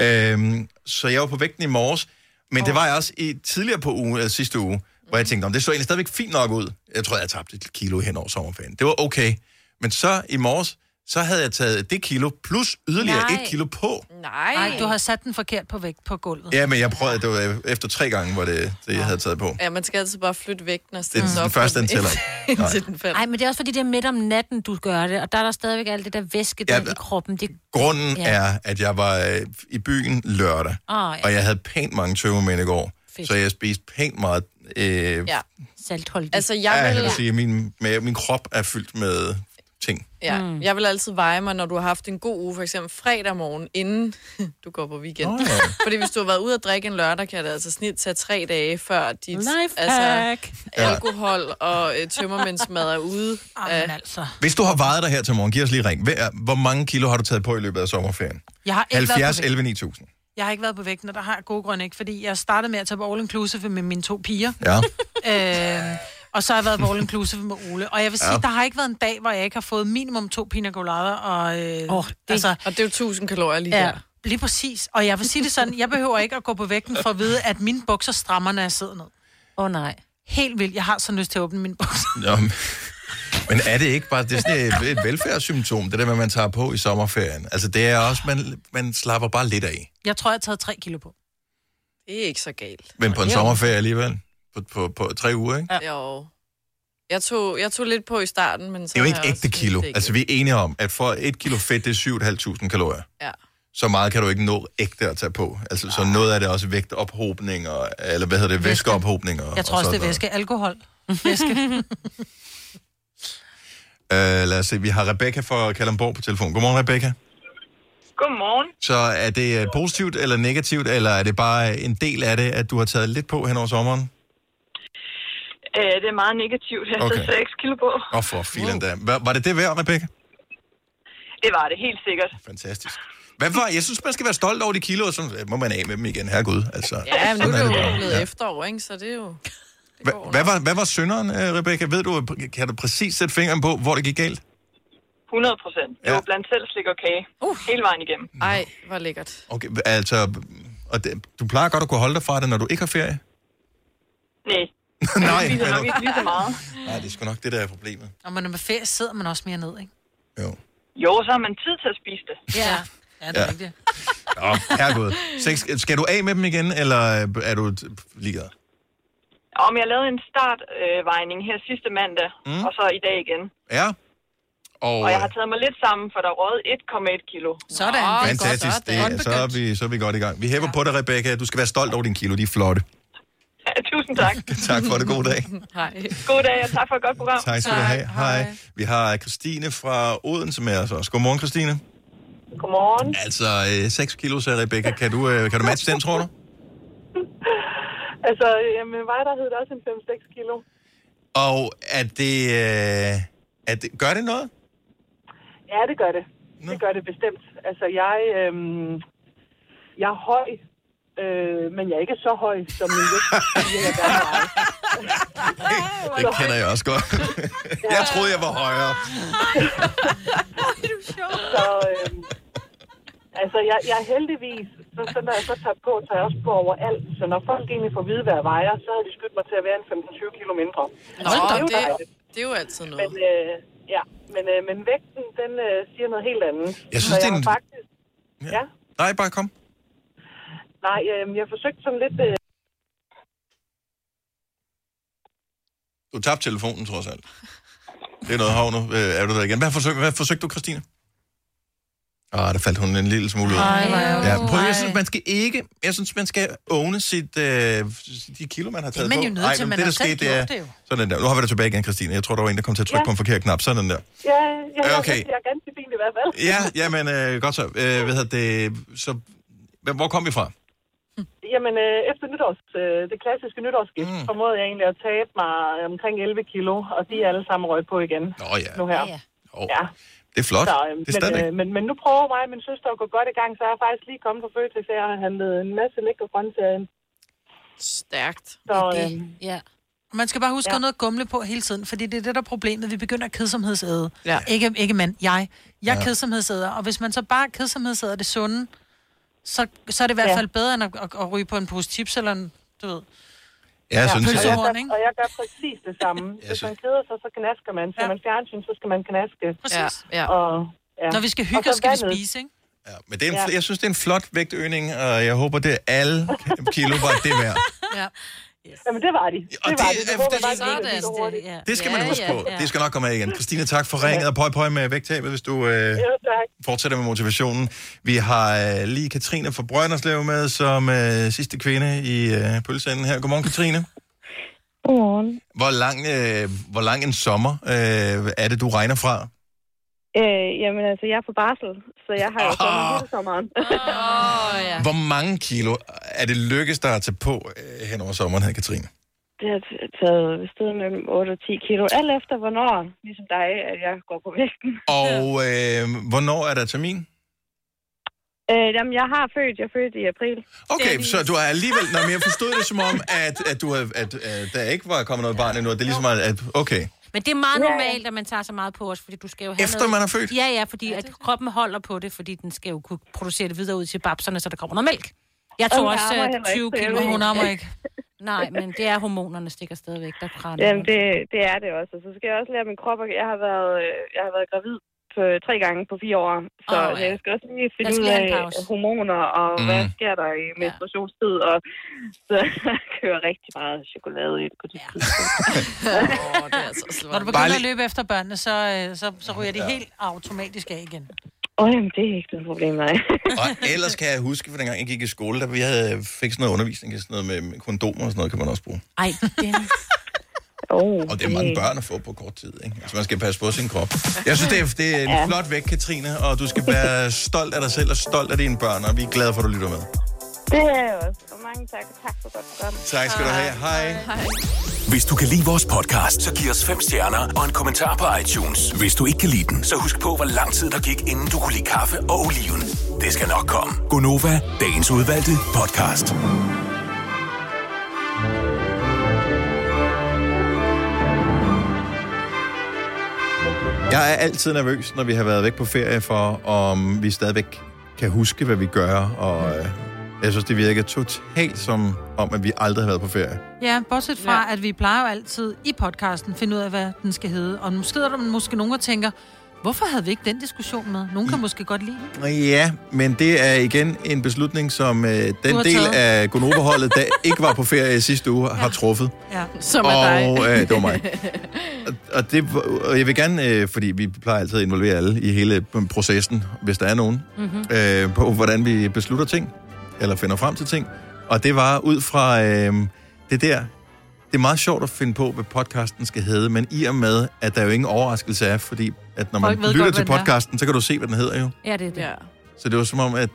Øhm, så jeg var på vægten i morges, men det var jeg også i, tidligere på uge, øh, sidste uge, hvor jeg tænkte, om det så egentlig stadigvæk fint nok ud. Jeg tror, jeg tabte et kilo hen over sommerferien. Det var okay. Men så i morges, så havde jeg taget det kilo plus yderligere Nej. et kilo på. Nej. Nej, du har sat den forkert på vægt på gulvet. Ja, men jeg prøvede, det var efter tre gange, hvor det, det jeg havde taget på. Ja, man skal altid bare flytte vægten og Det stille er sig den op. første, den tæller. <laughs> Nej. Indtil den falder. Nej, men det er også fordi, det er midt om natten, du gør det, og der er der stadigvæk alt det der væske der Ja, i kroppen. Det... Grunden Ja. ja. er, at jeg var øh, i byen lørdag, Åh, ja. og jeg havde pænt mange tømmermænd i går, Fedt. så jeg spiste pænt meget. Øh, ja. Ja. Saltholdigt. Altså, Jeg jeg ja, vil... jeg vil sige, at min, min krop er fyldt med ting. Ja, mm. jeg vil altid veje mig, når du har haft en god uge, for eksempel fredag morgen, inden <laughs> du går på weekend. Oh, ja. Fordi hvis du har været ude at drikke en lørdag, kan det altså snit tage tre dage, før dit altså, alkohol og øh, tømmermændsmad er ude. Jamen altså. Hvis du har vejet dig her til morgen, giv os lige ring. Hvor mange kilo har du taget på i løbet af sommerferien? Jeg har ikke været 70 på vægt. 11 9000. Jeg har ikke været på vægten, og der har jeg gode grunde ikke, fordi jeg startede med at tage på all inclusive med mine to piger. Ja. <laughs> Øh, og så har jeg været på <laughs> all inclusive med Ole. Og jeg vil sige, Ja. der har ikke været en dag, hvor jeg ikke har fået minimum to pina colader. Og, øh, Åh, det- og det er jo 1000 kalorier lige ja, der. Lige præcis. Og jeg vil sige det sådan, jeg behøver ikke at gå på vægten for at vide, at mine bukser strammer, når jeg sidder ned. Åh oh, nej. Helt vildt. Jeg har så lyst til at åbne mine bukser. Nå, men- men er det ikke bare det er sådan et, et velfærdssymptom, det der med, man tager på i sommerferien? Altså, det er også, man, man slapper bare lidt af. Jeg tror, jeg har taget tre kilo på. Det er ikke så galt. Men på en sommerferie alligevel. På, på, på tre uger, ikke? Ja. Jo. Jeg tog, jeg tog lidt på i starten, men så Det er jo ikke ægte kilo. lidt Altså, vi er enige om, at for et kilo fedt, det er 7.500 kalorier. Ja. Så meget kan du ikke nå ægte at tage på. Altså, så noget af det er også vægtophobning, og, eller hvad hedder det, væskeophobning. Og, Jeg tror og også, det er væske. Alkohol. <laughs> Væske. Øh, lad os se, vi har Rebecca fra Kalamborg på telefon. Godmorgen, Rebecca. Godmorgen. Så er det øh, positivt eller negativt, eller er det bare en del af det, at du har taget lidt på hen over sommeren? Øh, det er meget negativt. Jeg har Okay. okay. 6 kilo på. Åh, oh, for filen da. Var, var det det værd, Rebecca? Det var det helt sikkert. Fantastisk. Hvad var, jeg synes, man skal være stolt over de kiloer, så må man af med dem igen. Herregud, altså. Ja, men nu er det jo blevet Ja. efterår, ikke? Så det er jo... Hva- Hvad var, hvad var synderen, øh, Rebecca? Ved du, kan du præcis sætte fingeren på, hvor det gik galt? 100 procent. Det Ja. var blandt selv slik og kage. Uh. Hele vejen igennem. Ej, hvor lækkert. Okay, altså, og det, du plejer godt at kunne holde dig fra det, når du ikke har ferie? Nej. Nej, <laughs> Jeg spiser nok ikke lige så meget. Nej, det er sgu nok det, der er problemet. Og når man er med ferie, sidder man også mere ned, ikke? Jo, så har man tid til at spise det. Ja. Ja, det er Ja. rigtigt. Nå, herregud. Seks, skal du af med dem igen, eller er du ligeglad? Om jeg lavede en startvejning her sidste mandag, Mm. og så i dag igen. Ja. Og, Og jeg har taget mig lidt sammen, for der er røget 1,1 kilo. Sådan. øh, fantastisk. Det, er- så, er vi, så er vi godt i gang. Vi hæpper på dig, Rebecca. Du skal være stolt over dine kilo. De er flotte. <laughs> Tusind tak. <laughs> tak for det. God dag. Hej. God dag, og tak for et godt program. Tak skal du have. Hej. Vi har Christine fra Odense med os også. Godmorgen, Christine. Godmorgen. Altså, øh, 6 kilo, sagde Rebecca. Kan du, øh, kan du matche den, tror du? <laughs> Altså, med mig der hed det også en 5-6 kilo. Og er det, øh, er det... Gør det noget? Ja, det gør det. Det gør det bestemt. Altså, jeg, øhm, jeg er høj, øh, men jeg er ikke så høj, som min vægt jeg gerne er. <laughs> Det kender jeg også godt. <laughs> jeg troede, jeg var højere. <laughs> Så, øhm, altså, jeg, jeg er heldigvis, så, så når jeg så tager på, tager jeg også på overalt. Så når folk egentlig får at vide, hvad jeg vejer, så har de skudt mig til at være en 15-20 kilo mindre. Nå, Så er jo det, dejligt. det er jo altid noget. Men, øh, ja, men, øh, men vægten, den øh, siger noget helt andet. Jeg synes, Så det er en- faktisk... Ja. Nej, bare kom. Nej, øh, jeg forsøgte sådan lidt... Øh, Du tabte telefonen, trods alt. Det er noget hav nu. Øh, er du der igen? Hvad forsøgte, hvad forsøgte du, Christine? Ah, der faldt hun en lille smule ud. Ej, ja, prøv, jeg synes, man skal ikke... Jeg synes, man skal åne sit, øh, de kilo, man har taget man på. jo nødt til, men man det, der skete, det er... det jo. Sådan der. Nu har vi dig tilbage igen, Christine. Jeg tror, der var en, der kom til at trykke Ja. på en forkert knap. Sådan der. ja, ja, Okay. okay. jeg er ganske fint i hvert fald. Ja, ja, men øh, godt så. Øh, hvad hedder det? Så, hvor kom vi fra? Jamen, øh, efter nytårs, øh, det klassiske nytårsgift, mm. formåede jeg egentlig at tabe mig omkring 11 kilo, og de er alle sammen røget på igen. Nå ja. Nu her. Ja, Oh, Ja. Det er flot. Så, det øh, er men, øh, men, men nu prøver mig og min søster at gå godt i gang, så jeg er faktisk lige kommet på Føtex, og jeg har handlet en masse lækre grøntsager ind. Stærkt. Så, Det- øh, Ja. Man skal bare huske Ja. ja. noget at gumle på hele tiden, fordi det er det, der er problemet. Vi begynder at kedsomhedsæde. Ja. Ikke, ikke mand, jeg. Jeg er Ja. ja. kedsomhedsæder, og hvis man så bare kedsomhedsæder det sunde, så, så er det i hvert Ja. fald bedre, end at, at, at ryge på en pose chips eller en, du ved. Ja, jeg synes, og, pølsehorn, jeg gør, ikke? og jeg gør præcis det samme. Hvis synes- man keder sig, så knasker man. Ser Ja. man fjernsyn, så skal man knaske. Præcis. Ja, ja. Og, ja. Når vi skal Og hygge så os, skal vi vandet. spise, ikke? Ja, men det er en, Ja. jeg synes, det er en flot vægtøgning, og jeg håber, det er alle kilo var det værd. Ja. Jamen, det var de. Det Og var det- de. øh, håber det- det, ja. Det skal man ja, huske ja, på. ja. Det skal nok komme af igen. Christina, tak for ringet, og pøj pøj med vægttabet, hvis du øh, Ja, tak. fortsætter med motivationen. Vi har øh, lige Katrine fra Brønderslev med som øh, sidste kvinde i øh, pølseenden her. Godmorgen, Katrine. Godmorgen. Hvor lang, øh, hvor lang en sommer øh, er det, du regner fra? Øh, jamen altså, jeg er på barsel, så jeg har jo sommer hele sommeren. oh, ja. Hvor mange kilo er det lykkes der at tage på øh, hen over sommeren her, Katrine? Det har taget ved sted mellem 8 og 10 kilo, alt efter hvornår, ligesom dig, at jeg går på vægten. Og øh, hvornår er der termin? Øh, jamen, jeg har født, jeg er født i april. Okay, så du har alligevel... Nå, men jeg forstod det som om, at, at, du havde, at, at der ikke var kommet noget barn endnu. Det er ligesom, at okay. Men det er meget Ja, ja. normalt, at man tager så meget på os, fordi du skal jo have Efter noget... man er født? Ja, ja, fordi at kroppen holder på det, fordi den skal jo kunne producere det videre ud til babserne, så der kommer noget mælk. Jeg tog også ammer øh, heller 20 ikke, så jeg kilo. Hun ammer ikke. Nej, men det er hormonerne stikker stadigvæk, der kraner. Jamen, det, det er det også. Og så skal jeg også lære min krop, at jeg har været, øh, jeg har været gravid på, tre gange på fire år. Så oh, ja. jeg skal også lige finde ud af pause. hormoner, og mm. hvad sker der i menstruationstid. Og <laughs> så kører rigtig meget chokolade ind på det ja. <laughs> Åh, det er altså Når du begynder at løbe efter børnene, så, øh, så, så ryger de helt automatisk af igen. Åh, oh, jamen, det er ikke noget problem, nej. <laughs> Og ellers kan jeg huske, for dengang jeg gik i skole, der vi havde, fik sådan noget undervisning, sådan noget med med kondomer og sådan noget, kan man også bruge. Ej, det oh, Og det er mange børn at få på kort tid, ikke? Altså, man skal passe på sin krop. Jeg synes, det er, det er en Ja. flot væk, Katrine, og du skal være <laughs> stolt af dig selv og stolt af dine børn, og vi er glade for, at du lytter med. Det er jeg også. Og mange tak. Tak for godt program. Tak skal du have. Hej. Hvis du kan lide vores podcast, så giv os fem stjerner og en kommentar på iTunes. Hvis du ikke kan lide den, så husk på, hvor lang tid der gik, inden du kunne lide kaffe og oliven. Det skal nok komme. Gonova, dagens udvalgte podcast. Jeg er altid nervøs, når vi har været væk på ferie, for om vi stadigvæk kan huske, hvad vi gør, og øh, jeg synes, det virker totalt som om, at vi aldrig har været på ferie. Ja, bortset fra, ja. at vi plejer jo altid i podcasten finde ud af, hvad den skal hedde. Og nu sidder der måske nogen, der tænker, hvorfor havde vi ikke den diskussion med? Nogen kan måske godt lide det. Ja, men det er igen en beslutning, som øh, den del taget. af <laughs> Gonova-holdet, der ikke var på ferie sidste uge, har truffet. Ja. Som er og, dig. Øh, det var mig. <laughs> Og, og, det, og jeg vil gerne, øh, fordi vi plejer altid at involvere alle i hele processen, hvis der er nogen, Mhm. øh, på hvordan vi beslutter ting, eller finder frem til ting. Og det var ud fra øh, det der. Det er meget sjovt at finde på, hvad podcasten skal hedde, men i og med, at der jo ingen overraskelse er, fordi at når man Folk lytter godt, til podcasten, så kan du se, hvad den hedder jo. Ja, det er det. Ja. Så det var som om, at...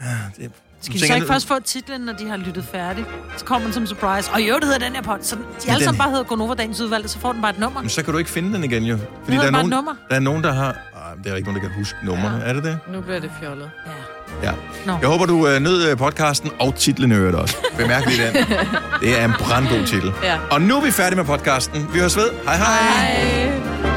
Ah, det, Skal de så ikke først få titlen, når de har lyttet færdigt? Så kommer den som surprise. Og jo, det hedder den her pod. Så de alle den- sammen bare hedder Gonova Dagens Udvalgte, så får den bare et nummer. Men så kan du ikke finde den igen jo. Fordi der er, nogen, nummer. der er nogen, der har... Ah, det er ikke nogen, der kan huske numrene. Ja. Er det det? Nu bliver det fjollet. Ja. Nå. Jeg håber, du øh, nød øh, podcasten og titlen i øvrigt også. Bemærk lige den. <laughs> Det er en brandgod titel. Ja. Og nu er vi færdige med podcasten. Vi høres ved. Hej hej. Hej.